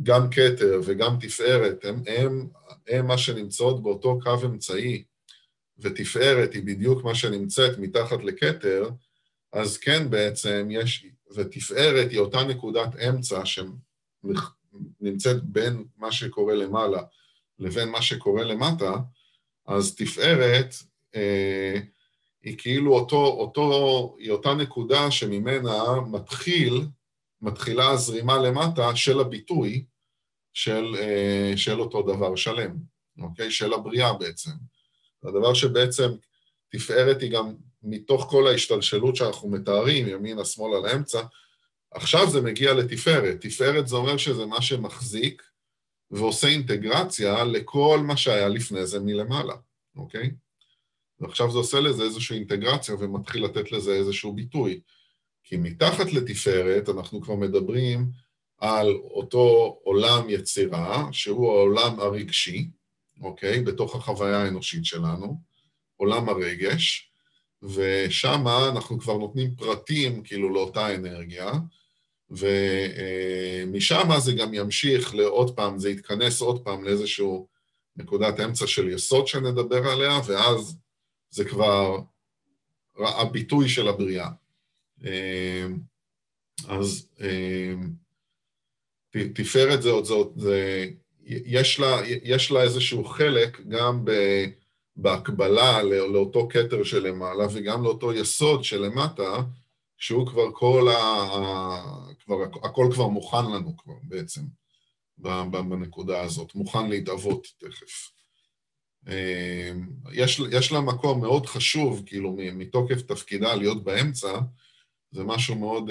גם כתר וגם תפארת, הם, הם, הם מה שנמצאות באותו קו אמצעי, ותפארת היא בדיוק מה שנמצאת מתחת לכתר, אז כן בעצם יש, ותפארת היא אותה נקודת אמצע שנמצאת בין מה שקורה למעלה לבין מה שקורה למטה, אז תפארת אה, היא כאילו אותו, אותו, היא אותה נקודה שממנה מתחיל, מתחילה הזרימה למטה של הביטוי של, אה, של אותו דבר שלם, אוקיי? של הבריאה בעצם. הדבר שבעצם תפארת היא גם מתוך כל ההשתלשלות שאנחנו מתארים, ימינה, שמאלה, לאמצע, עכשיו זה מגיע לתפארת. תפארת זה אומר שזה מה שמחזיק ועושה אינטגרציה לכל מה שהיה לפני זה מלמעלה, אוקיי? ועכשיו זה עושה לזה איזושהי אינטגרציה ומתחיל לתת לזה איזשהו ביטוי. כי מתחת לתפארת אנחנו כבר מדברים על אותו עולם יצירה, שהוא העולם הרגשי, אוקיי? בתוך החוויה האנושית שלנו, עולם הרגש, ושם אנחנו כבר נותנים פרטים כאילו לאותה אנרגיה, ומשם זה גם ימשיך לעוד פעם, זה יתכנס עוד פעם לאיזשהו נקודת אמצע של יסוד שנדבר עליה, ואז זה כבר הביטוי של הבריאה. אז תפארת זה עוד, זאת, זה, יש לה, יש לה איזשהו חלק גם ב, בהקבלה לאותו כתר שלמעלה וגם לאותו יסוד שלמטה, שהוא כבר כל. כבר, הכל כבר מוכן לנו כבר בעצם בנקודה הזאת, מוכן להתאבות תכף. יש, יש לה מקום מאוד חשוב, כאילו, מתוקף תפקידה להיות באמצע, זה משהו מאוד,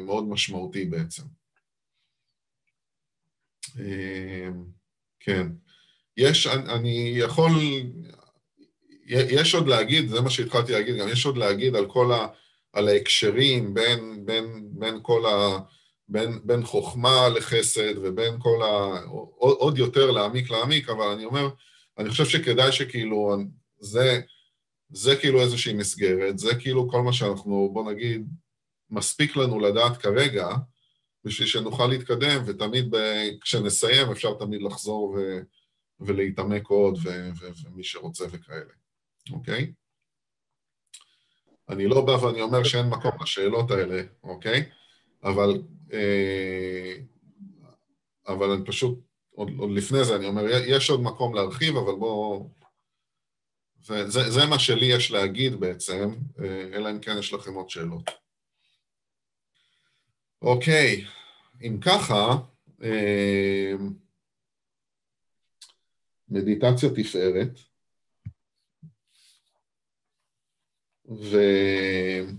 מאוד משמעותי בעצם. כן. יש, אני יכול, יש עוד להגיד, זה מה שהתחלתי להגיד, גם יש עוד להגיד על כל ה... על ההקשרים בין, בין, בין כל ה... בין, בין חוכמה לחסד ובין כל ה... עוד, עוד יותר להעמיק להעמיק, אבל אני אומר, אני חושב שכדאי שכאילו, זה, זה כאילו איזושהי מסגרת, זה כאילו כל מה שאנחנו, בוא נגיד, מספיק לנו לדעת כרגע, בשביל שנוכל להתקדם, ותמיד ב... כשנסיים אפשר תמיד לחזור ו... ולהתעמק עוד, ו... ו... ומי שרוצה וכאלה, אוקיי? אני לא בא ואני אומר שאין מקום לשאלות האלה, אוקיי? אבל, אה, אבל אני פשוט, עוד, עוד לפני זה אני אומר, יש עוד מקום להרחיב, אבל בואו... זה, זה, זה מה שלי יש להגיד בעצם, אה, אלא אם כן יש לכם עוד שאלות. אוקיי, אם ככה, אה, מדיטציה תפארת,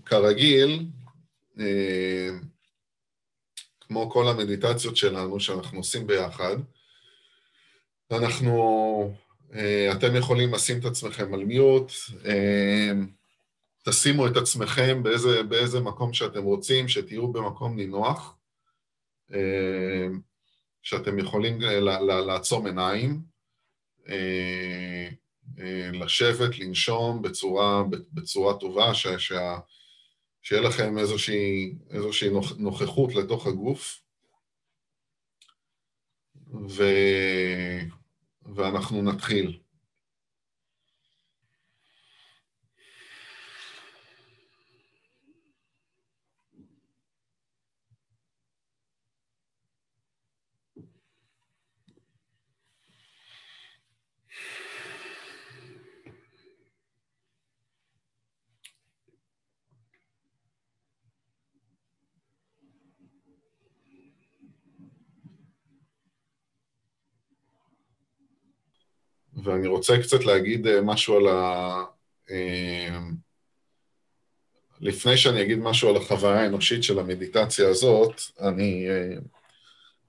וכרגיל, אה, כמו כל המדיטציות שלנו שאנחנו עושים ביחד, אנחנו, אה, אתם יכולים לשים את עצמכם על מיוט, תשימו את עצמכם באיזה, באיזה מקום שאתם רוצים, שתהיו במקום נינוח, אה, שאתם יכולים לעצום עיניים, אה, אה, לשבת, לנשום בצורה, בצורה טובה, ש, שה, שיהיה לכם איזושהי, איזושהי נוכחות לתוך הגוף. ו, ואנחנו נתחיל. ואני רוצה קצת להגיד אה, משהו על ה... אה, לפני שאני אגיד משהו על החוויה האנושית של המדיטציה הזאת, אני... אה,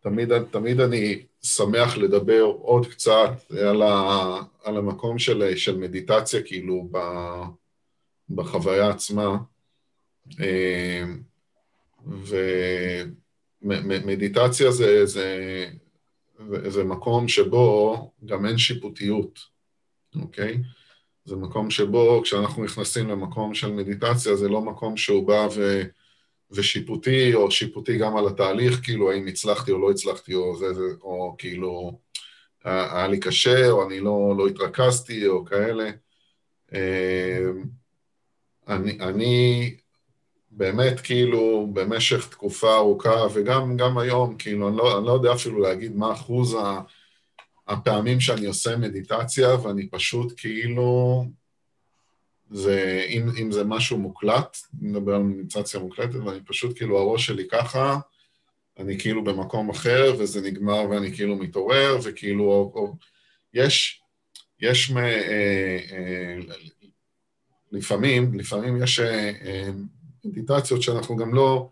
תמיד, תמיד אני שמח לדבר עוד קצת על, ה, על המקום של, של מדיטציה, כאילו, ב, בחוויה עצמה. ומדיטציה זה, זה, זה מקום שבו גם אין שיפוטיות, אוקיי? זה מקום שבו כשאנחנו נכנסים למקום של מדיטציה, זה לא מקום שהוא בא ו... ושיפוטי, או שיפוטי גם על התהליך, כאילו האם הצלחתי או לא הצלחתי, או, זה, זה, או כאילו היה לי קשה, או אני לא, לא התרכזתי, או כאלה. אה, אני, אני באמת כאילו במשך תקופה ארוכה, וגם היום, כאילו, אני לא, אני לא יודע אפילו להגיד מה אחוז הפעמים שאני עושה מדיטציה, ואני פשוט כאילו, זה, אם, אם זה משהו מוקלט, נדבר על מדיטציה מוקלטת, ואני פשוט כאילו, הראש שלי ככה, אני כאילו במקום אחר, וזה נגמר ואני כאילו מתעורר, וכאילו, או, או, יש, יש מ, אה, אה, לפעמים, לפעמים יש אה, אה, מדיטציות שאנחנו גם לא,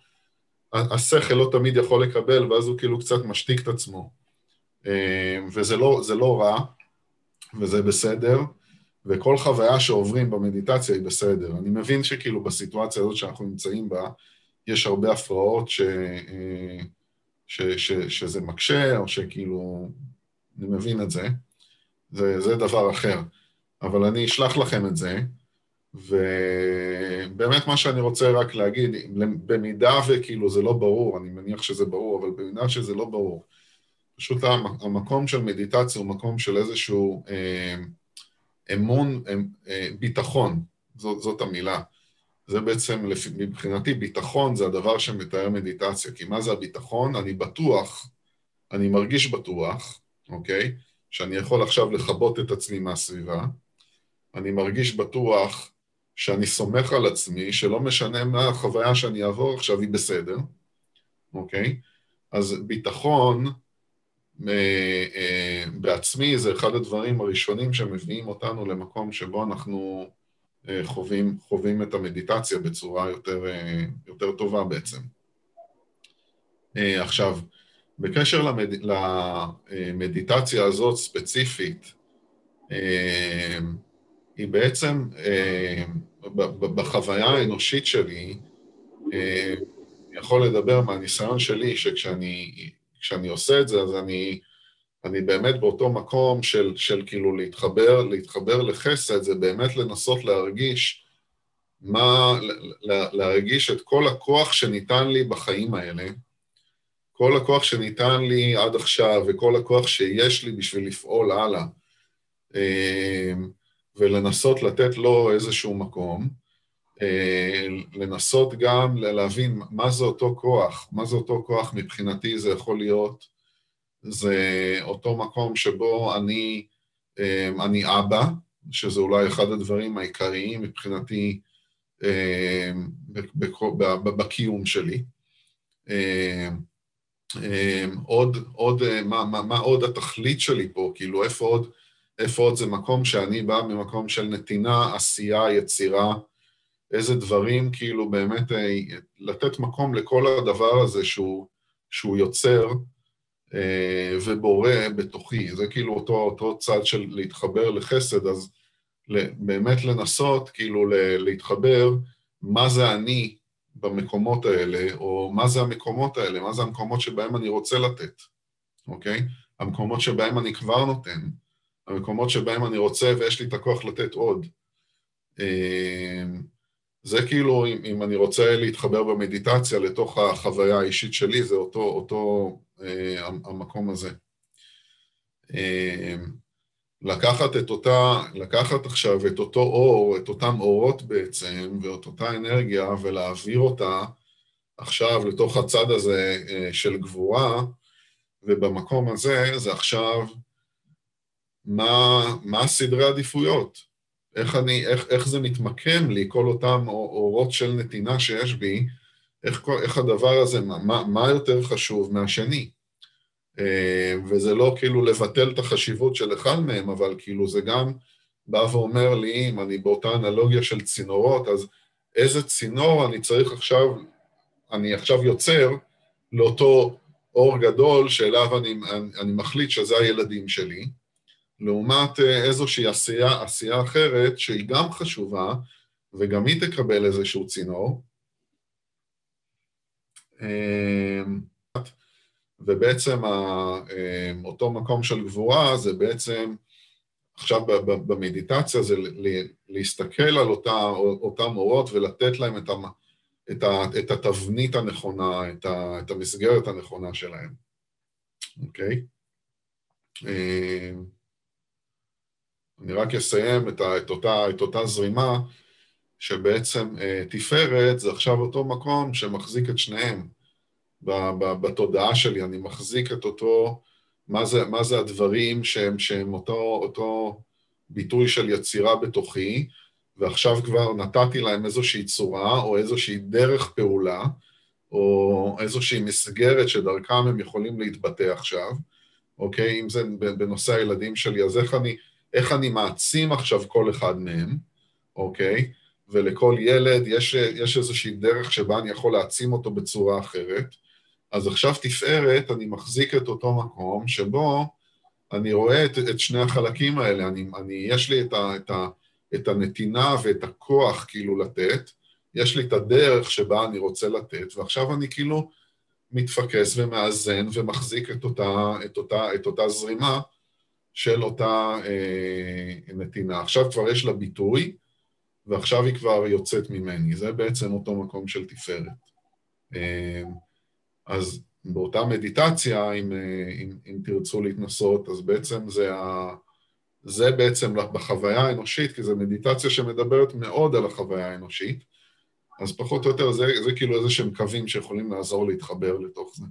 השכל לא תמיד יכול לקבל, ואז הוא כאילו קצת משתיק את עצמו. אה, וזה לא, לא רע, וזה בסדר, וכל חוויה שעוברים במדיטציה היא בסדר. אני מבין שכאילו בסיטואציה הזאת שאנחנו נמצאים בה, יש הרבה הפרעות ש, אה, ש, ש, שזה מקשה, או שכאילו, אני מבין את זה. זה, זה דבר אחר. אבל אני אשלח לכם את זה, ובאמת מה שאני רוצה רק להגיד, במידה וכאילו זה לא ברור, אני מניח שזה ברור, אבל במידה שזה לא ברור, פשוט המקום של מדיטציה הוא מקום של איזשהו אה, אמון, אה, ביטחון, זאת, זאת המילה. זה בעצם, מבחינתי, ביטחון זה הדבר שמתאר מדיטציה, כי מה זה הביטחון? אני בטוח, אני מרגיש בטוח, אוקיי? שאני יכול עכשיו לכבות את עצמי מהסביבה, אני מרגיש בטוח שאני סומך על עצמי, שלא משנה מה החוויה שאני אעבור עכשיו, היא בסדר, אוקיי? אז ביטחון אה, אה, בעצמי זה אחד הדברים הראשונים שמביאים אותנו למקום שבו אנחנו אה, חווים, חווים את המדיטציה בצורה יותר, אה, יותר טובה בעצם. אה, עכשיו, בקשר למד... למדיטציה הזאת ספציפית, אה, היא בעצם, אה, בחוויה האנושית שלי, אה, אני יכול לדבר מהניסיון שלי, שכשאני עושה את זה, אז אני, אני באמת באותו מקום של, של כאילו להתחבר, להתחבר לחסד, זה באמת לנסות להרגיש מה, להרגיש את כל הכוח שניתן לי בחיים האלה, כל הכוח שניתן לי עד עכשיו וכל הכוח שיש לי בשביל לפעול הלאה. אה, ולנסות לתת לו איזשהו מקום, לנסות גם להבין מה זה אותו כוח, מה זה אותו כוח מבחינתי זה יכול להיות, זה אותו מקום שבו אני, אה, אני אבא, שזה אולי אחד הדברים העיקריים מבחינתי אה, בקיום שלי. עוד, עוד, מה, מה, מה עוד התכלית שלי פה, כאילו איפה עוד איפה עוד זה מקום שאני בא ממקום של נתינה, עשייה, יצירה, איזה דברים, כאילו באמת אה, לתת מקום לכל הדבר הזה שהוא, שהוא יוצר אה, ובורא בתוכי. זה כאילו אותו, אותו צד של להתחבר לחסד, אז באמת לנסות כאילו להתחבר מה זה אני במקומות האלה, או מה זה המקומות האלה, מה זה המקומות שבהם אני רוצה לתת, אוקיי? המקומות שבהם אני כבר נותן. המקומות שבהם אני רוצה ויש לי את הכוח לתת עוד. זה כאילו, אם, אם אני רוצה להתחבר במדיטציה לתוך החוויה האישית שלי, זה אותו, אותו אה, המקום הזה. אה, לקחת את אותה, לקחת עכשיו את אותו אור, את אותם אורות בעצם, ואת אותה אנרגיה, ולהעביר אותה עכשיו לתוך הצד הזה אה, של גבורה, ובמקום הזה זה עכשיו מה, מה הסדרי העדיפויות, איך, אני, איך, איך זה מתמקם לי, כל אותם אורות של נתינה שיש בי, איך, איך הדבר הזה, מה, מה יותר חשוב מהשני. אה, וזה לא כאילו לבטל את החשיבות של אחד מהם, אבל כאילו זה גם בא ואומר לי, אם אני באותה אנלוגיה של צינורות, אז איזה צינור אני צריך עכשיו, אני עכשיו יוצר לאותו אור גדול שאליו אני, אני, אני מחליט שזה הילדים שלי, לעומת אה, איזושהי עשייה, עשייה אחרת שהיא גם חשובה וגם היא תקבל איזשהו צינור. אמ, ובעצם אמ, אותו מקום של גבורה זה בעצם, עכשיו במדיטציה זה להסתכל על אותה, אותם אורות ולתת להם את, המ, את, ה, את התבנית הנכונה, את, ה, את המסגרת הנכונה שלהם, אוקיי? Okay? אני רק אסיים את, ה, את, אותה, את אותה זרימה, שבעצם אה, תפארת זה עכשיו אותו מקום שמחזיק את שניהם ב, ב, בתודעה שלי, אני מחזיק את אותו, מה זה, מה זה הדברים שהם, שהם אותו, אותו ביטוי של יצירה בתוכי, ועכשיו כבר נתתי להם איזושהי צורה או איזושהי דרך פעולה, או איזושהי מסגרת שדרכם הם יכולים להתבטא עכשיו, אוקיי? אם זה בנושא הילדים שלי, אז איך אני... איך אני מעצים עכשיו כל אחד מהם, אוקיי? ולכל ילד יש, יש איזושהי דרך שבה אני יכול להעצים אותו בצורה אחרת. אז עכשיו תפארת, אני מחזיק את אותו מקום שבו אני רואה את, את שני החלקים האלה, אני, אני, יש לי את, ה, את, ה, את הנתינה ואת הכוח כאילו לתת, יש לי את הדרך שבה אני רוצה לתת, ועכשיו אני כאילו מתפקס ומאזן ומחזיק את אותה, את אותה, את אותה זרימה של אותה אה, נתינה. עכשיו כבר יש לה ביטוי, ועכשיו היא כבר יוצאת ממני. זה בעצם אותו מקום של תפארת. אה, אז באותה מדיטציה, אם, אה, אם, אם תרצו להתנסות, אז בעצם זה, ה, זה בעצם בחוויה האנושית, כי זו מדיטציה שמדברת מאוד על החוויה האנושית, אז פחות או יותר זה, זה כאילו איזה שהם קווים שיכולים לעזור להתחבר לתוך זה.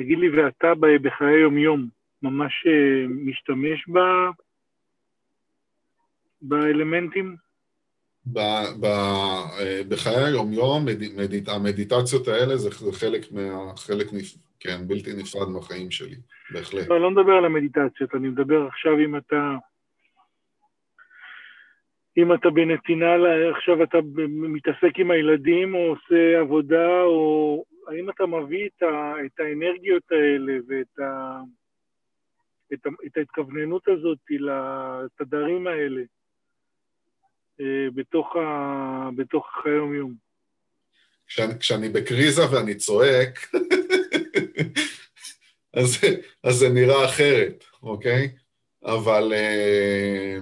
תגיד לי, ואתה בחיי יום-יום ממש אה, משתמש ב... באלמנטים? ב, ב, אה, בחיי היום-יום, מדיט, המדיטציות האלה זה, זה חלק, מה, חלק נפ, כן, בלתי נפרד מהחיים שלי, בהחלט. לא, אני לא מדבר על המדיטציות, אני מדבר עכשיו אם אתה... אם אתה בנתינה, עכשיו אתה מתעסק עם הילדים או עושה עבודה, או האם אתה מביא את, ה, את האנרגיות האלה ואת ה, את, ה, את ההתכווננות הזאת לתדרים האלה אה, בתוך, ה, בתוך היום-יום? כשאני, כשאני בקריזה ואני צועק, אז, אז זה נראה אחרת, אוקיי? אבל, אה,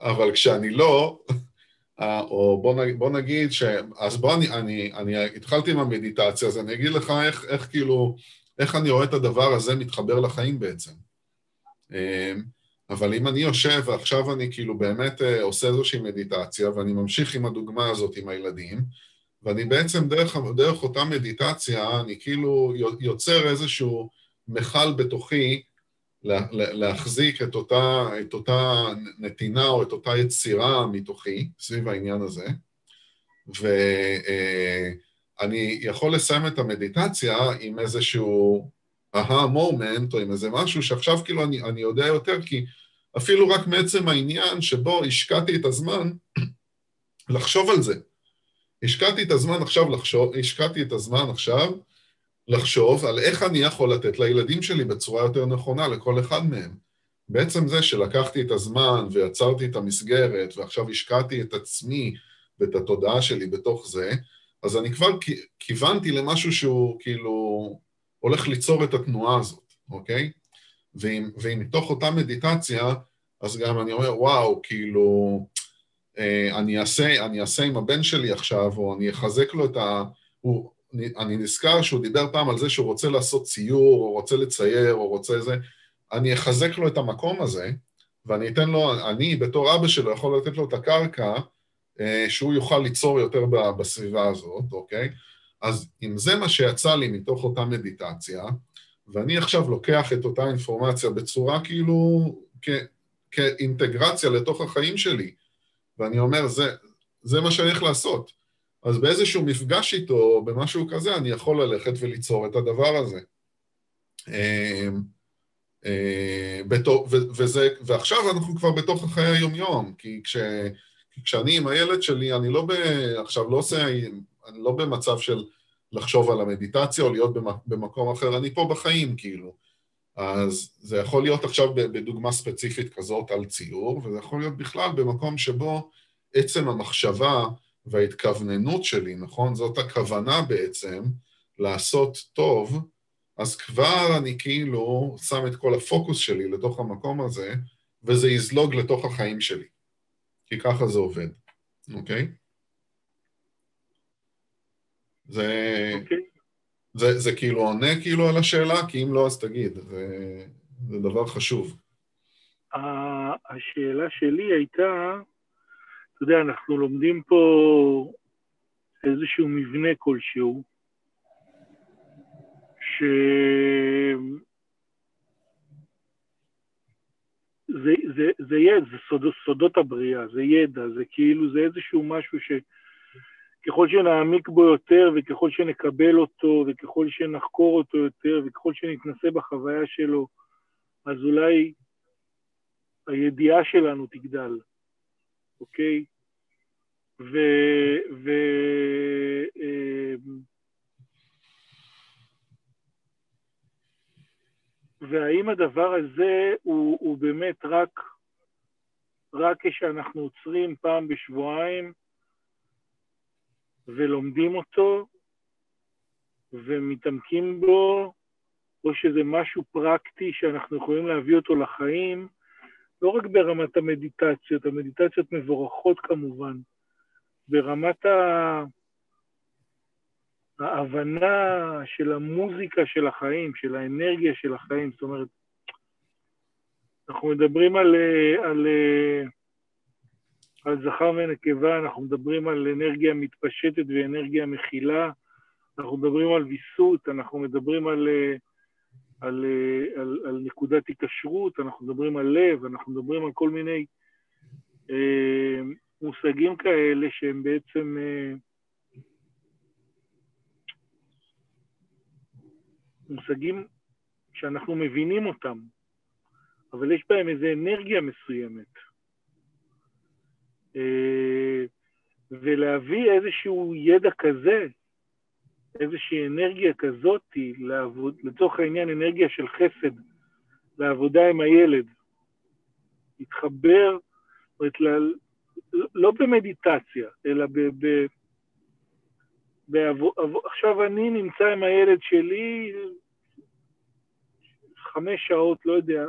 אבל כשאני לא, או בוא נגיד, בוא נגיד ש... אז בוא אני, אני, אני התחלתי עם המדיטציה, אז אני אגיד לך איך, איך כאילו, איך אני רואה את הדבר הזה מתחבר לחיים בעצם. אה, אבל אם אני יושב ועכשיו אני כאילו באמת אה, עושה איזושהי מדיטציה, ואני ממשיך עם הדוגמה הזאת עם הילדים, ואני בעצם דרך, דרך אותה מדיטציה, אני כאילו יוצר איזשהו מכל בתוכי להחזיק את אותה, את אותה נתינה או את אותה יצירה מתוכי סביב העניין הזה, ואני יכול לסיים את המדיטציה עם איזשהו אהה מומנט או עם איזה משהו שעכשיו כאילו אני, אני יודע יותר, כי אפילו רק מעצם העניין שבו השקעתי את הזמן לחשוב על זה. השקעתי את הזמן עכשיו לחשוב, השקעתי את הזמן עכשיו לחשוב על איך אני יכול לתת לילדים שלי בצורה יותר נכונה, לכל אחד מהם. בעצם זה שלקחתי את הזמן ויצרתי את המסגרת ועכשיו השקעתי את עצמי ואת התודעה שלי בתוך זה, אז אני כבר כיוונתי למשהו שהוא כאילו הולך ליצור את התנועה הזאת, אוקיי? ואם, ואם מתוך אותה מדיטציה, אז גם אני אומר, וואו, כאילו, אה, אני אעשה, אני אעשה עם הבן שלי עכשיו, או אני אחזק לו את ה... הוא, אני נזכר שהוא דיבר פעם על זה שהוא רוצה לעשות ציור, או רוצה לצייר, או רוצה איזה... אני אחזק לו את המקום הזה, ואני אתן לו, אני בתור אבא שלו יכול לתת לו את הקרקע, אה, שהוא יוכל ליצור יותר בסביבה הזאת, אוקיי? אז אם זה מה שיצא לי מתוך אותה מדיטציה, ואני עכשיו לוקח את אותה אינפורמציה בצורה כאילו כ, כאינטגרציה לתוך החיים שלי, ואני אומר, זה, זה מה שאני הולך לעשות. אז באיזשהו מפגש איתו, במשהו כזה, אני יכול ללכת וליצור את הדבר הזה. אמ, וזה, ועכשיו אנחנו כבר בתוך החיי היומיום, כי כש, כשאני עם הילד שלי, אני לא ב, עכשיו לא עושה, אני לא במצב של לחשוב על המדיטציה או להיות במקום אחר, אני פה בחיים כאילו. אז זה יכול להיות עכשיו בדוגמה ספציפית כזאת על ציור, וזה יכול להיות בכלל במקום שבו עצם המחשבה וההתכווננות שלי, נכון? זאת הכוונה בעצם, לעשות טוב, אז כבר אני כאילו שם את כל הפוקוס שלי לתוך המקום הזה, וזה יזלוג לתוך החיים שלי. כי ככה זה עובד, אוקיי? זה, okay. אוקיי. זה, זה כאילו עונה כאילו על השאלה? כי אם לא, אז תגיד, זה, זה דבר חשוב. השאלה שלי הייתה, אתה יודע, אנחנו לומדים פה איזשהו מבנה כלשהו, ש... זה, זה, זה ידע, זה סוד, סודות הבריאה, זה ידע, זה כאילו, זה איזשהו משהו שככל שנעמיק בו יותר וככל שנקבל אותו וככל שנחקור אותו יותר וככל שנתנסה בחוויה שלו, אז אולי הידיעה שלנו תגדל. אוקיי? ו... ו... אמ, האם הדבר הזה הוא, הוא באמת רק, רק כשאנחנו עוצרים פעם בשבועיים ולומדים אותו ומתעמקים בו, או שזה משהו פרקטי שאנחנו יכולים להביא אותו לחיים, לא רק ברמת המדיטציות, המדיטציות מבורכות כמובן, ברמת ה... ההבנה של המוזיקה של החיים, של האנרגיה של החיים, זאת אומרת, אנחנו מדברים על, על, על זכר ונקבה, אנחנו מדברים על אנרגיה מתפשטת ואנרגיה מכילה, אנחנו מדברים על ויסות, אנחנו מדברים על, על, על, על נקודת היקשרות, אנחנו מדברים על לב, אנחנו מדברים על כל מיני אה, מושגים כאלה שהם בעצם... אה, מושגים שאנחנו מבינים אותם, אבל יש בהם איזו אנרגיה מסוימת. אה, ולהביא איזשהו ידע כזה, איזושהי אנרגיה כזאת, לעבוד, לצורך העניין אנרגיה של חסד, לעבודה עם הילד, להתחבר, זאת אומרת, לא במדיטציה, אלא ב, ב, בעבור, עכשיו אני נמצא עם הילד שלי חמש שעות, לא יודע,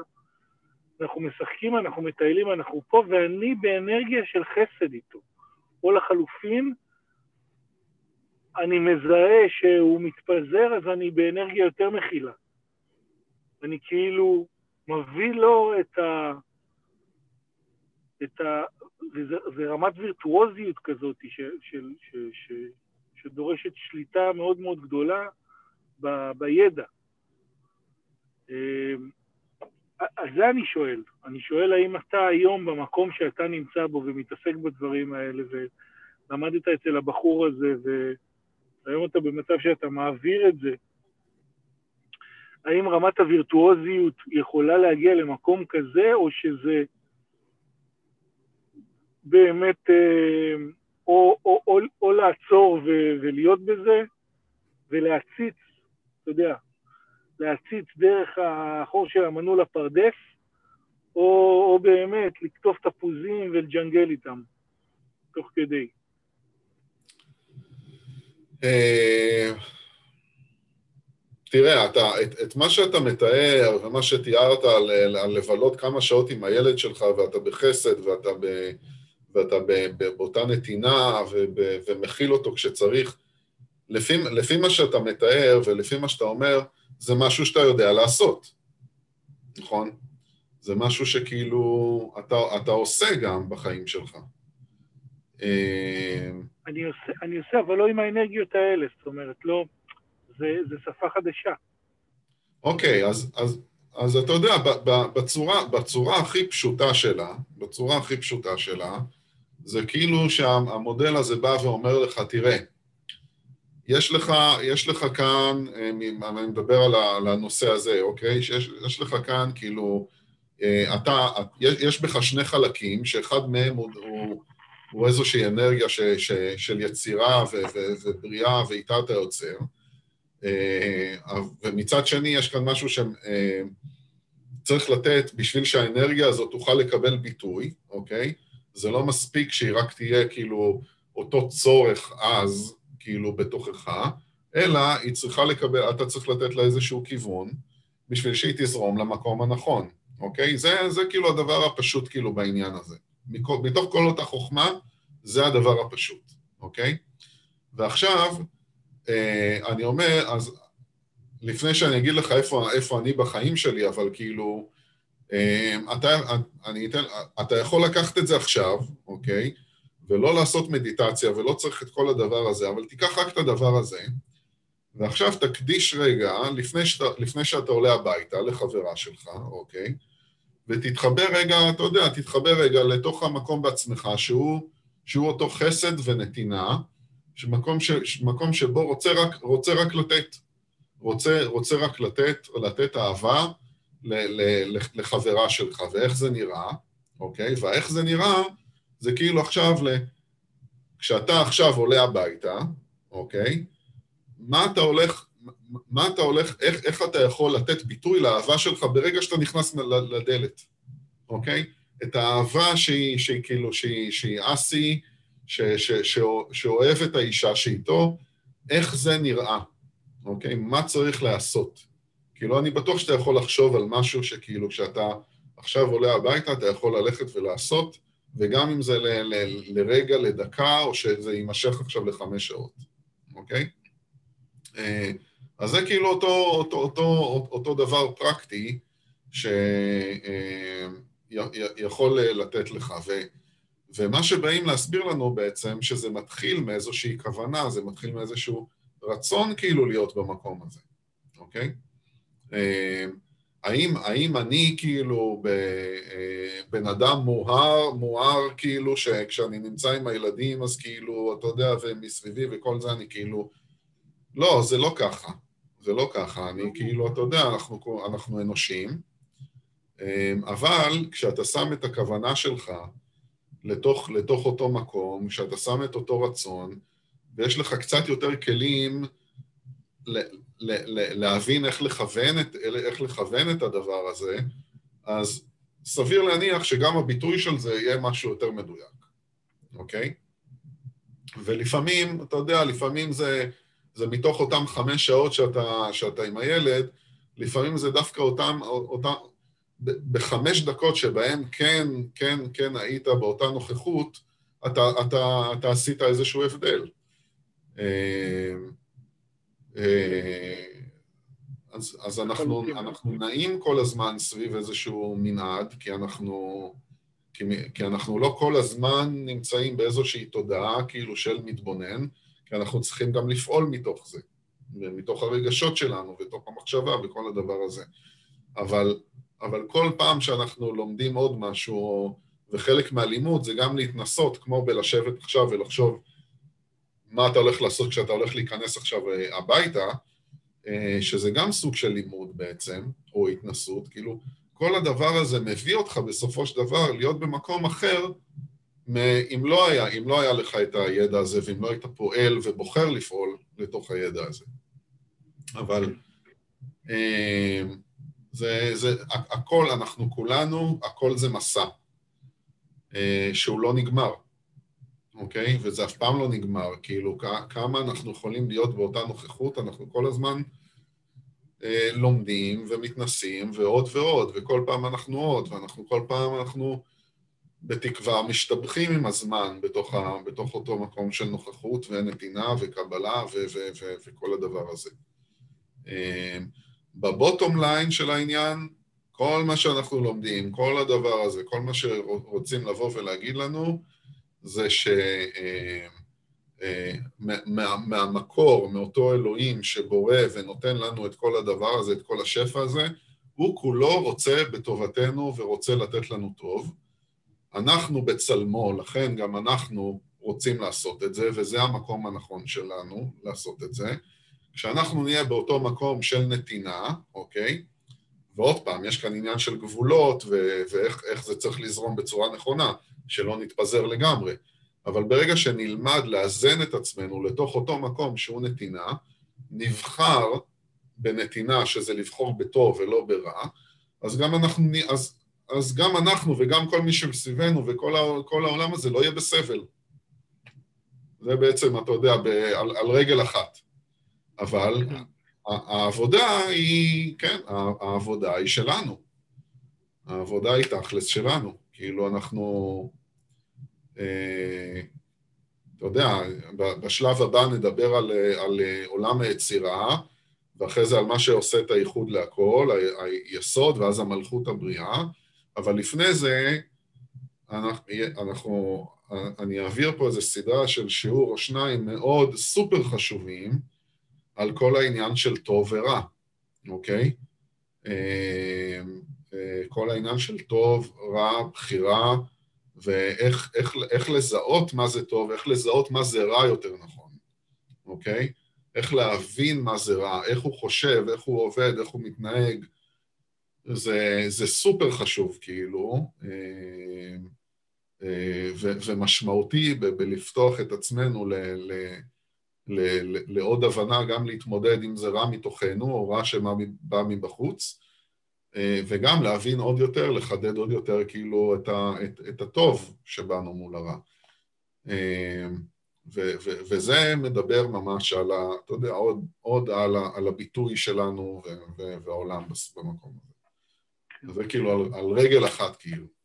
אנחנו משחקים, אנחנו מטיילים, אנחנו פה, ואני באנרגיה של חסד איתו. או לחלופין, אני מזהה שהוא מתפזר, אז אני באנרגיה יותר מכילה. אני כאילו מביא לו את ה... את ה... וזה, זה רמת וירטואוזיות כזאת של, של, של, של, שדורשת שליטה מאוד מאוד גדולה ב, בידע. אמ, על זה אני שואל. אני שואל האם אתה היום במקום שאתה נמצא בו ומתעסק בדברים האלה, ולמדת אצל הבחור הזה, והיום אתה במצב שאתה מעביר את זה, האם רמת הווירטואוזיות יכולה להגיע למקום כזה, או שזה באמת... אה, או, או, או, או לעצור ו, ולהיות בזה, ולהציץ, אתה יודע, להציץ דרך החור של המנעול לפרדס, או, או באמת לקטוף תפוזים ולג'נגל איתם, תוך כדי. אה, תראה, אתה, את, את מה שאתה מתאר ומה שתיארת על, על לבלות כמה שעות עם הילד שלך ואתה בחסד ואתה ב... ואתה באותה נתינה ומכיל אותו כשצריך, לפי, לפי מה שאתה מתאר ולפי מה שאתה אומר, זה משהו שאתה יודע לעשות, נכון? זה משהו שכאילו אתה, אתה עושה גם בחיים שלך. אה, אני עושה, אני עושה, אבל לא עם האנרגיות האלה, זאת אומרת, לא, זה, זה שפה חדשה. אוקיי, אז, אז, אז אתה יודע, בצורה, בצורה הכי פשוטה שלה, בצורה הכי פשוטה שלה, זה כאילו שהמודל הזה בא ואומר לך, תראה, יש לך, יש לך כאן, אה, אני מדבר על הנושא הזה, אוקיי? שיש, יש לך כאן כאילו, אה, אתה, יש בך שני חלקים, שאחד מהם הוא, הוא, הוא איזושהי אנרגיה ש, ש, של יצירה ו, ו, ובריאה, ואיתה אתה יוצר, אה, ומצד שני יש כאן משהו שצריך לתת בשביל שהאנרגיה הזאת תוכל לקבל ביטוי, אוקיי? זה לא מספיק שהיא רק תהיה כאילו אותו צורך אז, כאילו בתוכך, אלא היא צריכה לקבל, אתה צריך לתת לה איזשהו כיוון בשביל שהיא תזרום למקום הנכון, אוקיי? זה, זה כאילו הדבר הפשוט כאילו בעניין הזה. מתוך כל אותה חוכמה, זה הדבר הפשוט, אוקיי? ועכשיו, אה, אני אומר, אז לפני שאני אגיד לך איפה, איפה אני בחיים שלי, אבל כאילו, אמ, אתה, אני אתן, אתה יכול לקחת את זה עכשיו, אוקיי? ולא לעשות מדיטציה ולא צריך את כל הדבר הזה, אבל תיקח רק את הדבר הזה, ועכשיו תקדיש רגע, לפני שאתה, לפני שאתה עולה הביתה, לחברה שלך, אוקיי? ותתחבר רגע, אתה יודע, תתחבר רגע לתוך המקום בעצמך, שהוא, שהוא אותו חסד ונתינה, שמקום, ש, מקום שבו רוצה רק, רוצה רק לתת. רוצה, רוצה רק לתת, לתת אהבה, לחברה שלך, ואיך זה נראה, אוקיי? והאיך זה נראה, זה כאילו עכשיו, כשאתה עכשיו עולה הביתה, אוקיי? מה אתה הולך, מה אתה הולך, איך, איך אתה יכול לתת ביטוי לאהבה שלך ברגע שאתה נכנס לדלת, אוקיי? את האהבה שהיא, שהיא כאילו, שהיא, שהיא אסי, ש, ש, ש, שאוהב את האישה שאיתו, איך זה נראה, אוקיי? מה צריך לעשות? כאילו, אני בטוח שאתה יכול לחשוב על משהו שכאילו, כשאתה עכשיו עולה הביתה, אתה יכול ללכת ולעשות, וגם אם זה ל, ל, לרגע, לדקה, או שזה יימשך עכשיו לחמש שעות, אוקיי? אה, אז זה כאילו אותו, אותו, אותו, אותו דבר פרקטי שיכול אה, לתת לך. ו, ומה שבאים להסביר לנו בעצם, שזה מתחיל מאיזושהי כוונה, זה מתחיל מאיזשהו רצון כאילו להיות במקום הזה, אוקיי? אה, האם, האם אני כאילו בן אדם מוהר, מוהר כאילו שכשאני נמצא עם הילדים אז כאילו, אתה יודע, ומסביבי וכל זה אני כאילו... לא, זה לא ככה. זה לא ככה. אני כאילו, אתה יודע, אנחנו, אנחנו אנושיים, אמ, אבל כשאתה שם את הכוונה שלך לתוך, לתוך אותו מקום, כשאתה שם את אותו רצון, ויש לך קצת יותר כלים להבין איך לכוון, את, איך לכוון את הדבר הזה, אז סביר להניח שגם הביטוי של זה יהיה משהו יותר מדויק, אוקיי? ולפעמים, אתה יודע, לפעמים זה, זה מתוך אותם חמש שעות שאתה, שאתה עם הילד, לפעמים זה דווקא אותם, אותם, בחמש דקות שבהם כן, כן, כן היית באותה נוכחות, אתה, אתה, אתה עשית איזשהו הבדל. אה, אה, אז, אז אנחנו, אנחנו נעים כל הזמן סביב איזשהו מנעד, כי אנחנו, כי, כי אנחנו לא כל הזמן נמצאים באיזושהי תודעה כאילו של מתבונן, כי אנחנו צריכים גם לפעול מתוך זה, מתוך הרגשות שלנו, ותוך המחשבה וכל הדבר הזה. אבל, אבל כל פעם שאנחנו לומדים עוד משהו, וחלק מהלימוד זה גם להתנסות, כמו בלשבת עכשיו ולחשוב מה אתה הולך לעשות כשאתה הולך להיכנס עכשיו אה, הביתה, אה, שזה גם סוג של לימוד בעצם, או התנסות, כאילו, כל הדבר הזה מביא אותך בסופו של דבר להיות במקום אחר, אם לא היה, אם לא היה לך את הידע הזה, ואם לא היית פועל ובוחר לפעול לתוך הידע הזה. אבל אה, זה, זה, הכל, אנחנו כולנו, הכל זה מסע, שהוא לא נגמר. אוקיי? וזה אף פעם לא נגמר, כאילו כמה אנחנו יכולים להיות באותה נוכחות, אנחנו כל הזמן אה, לומדים ומתנסים ועוד ועוד, וכל פעם אנחנו עוד, ואנחנו כל פעם אנחנו בתקווה משתבחים עם הזמן בתוך, ה, בתוך אותו מקום של נוכחות ונתינה וקבלה ו, ו, ו, וכל הדבר הזה. אה, בבוטום ליין של העניין, כל מה שאנחנו לומדים, כל הדבר הזה, כל מה שרוצים לבוא ולהגיד לנו, זה שמהמקור, אה, מאותו אלוהים שבורא ונותן לנו את כל הדבר הזה, את כל השפע הזה, הוא כולו רוצה בטובתנו ורוצה לתת לנו טוב. אנחנו בצלמו, לכן גם אנחנו רוצים לעשות את זה, וזה המקום הנכון שלנו לעשות את זה. כשאנחנו נהיה באותו מקום של נתינה, אוקיי? ועוד פעם, יש כאן עניין של גבולות ואיך זה צריך לזרום בצורה נכונה. שלא נתפזר לגמרי. אבל ברגע שנלמד לאזן את עצמנו לתוך אותו מקום שהוא נתינה, נבחר בנתינה, שזה לבחור בטוב ולא ברע, אז גם אנחנו, אז, אז גם אנחנו וגם כל מי שמסביבנו וכל העולם הזה לא יהיה בסבל. זה בעצם, אתה יודע, ב, על, על רגל אחת. אבל העבודה היא, כן, העבודה היא שלנו. העבודה היא תכלס שלנו. כאילו אנחנו אה, אתה יודע, בשלב הבא נדבר על, על עולם היצירה, ואחרי זה על מה שעושה את האיחוד להכל, היסוד, ואז המלכות הבריאה, אבל לפני זה, אנחנו, אני אעביר פה איזו סדרה של שיעור או שניים מאוד סופר חשובים על כל העניין של טוב ורע, אוקיי? אה, אה, כל העניין של טוב, רע, בחירה, ואיך איך, איך לזהות מה זה טוב, איך לזהות מה זה רע יותר נכון, אוקיי? איך להבין מה זה רע, איך הוא חושב, איך הוא עובד, איך הוא מתנהג. זה, זה סופר חשוב, כאילו, אה, אה, ו, ומשמעותי ב, בלפתוח את עצמנו ל, ל, לעוד הבנה גם להתמודד אם זה רע מתוכנו או רע שבא מבחוץ, אה, וגם להבין עוד יותר, לחדד עוד יותר כאילו את, ה, את, את הטוב שבאנו מול הרע. ו, ו, וזה מדבר ממש על, ה, אתה יודע, עוד, עוד על, ה, על הביטוי שלנו ו, ו, והעולם במקום הזה. זה כאילו על, על רגל אחת כאילו.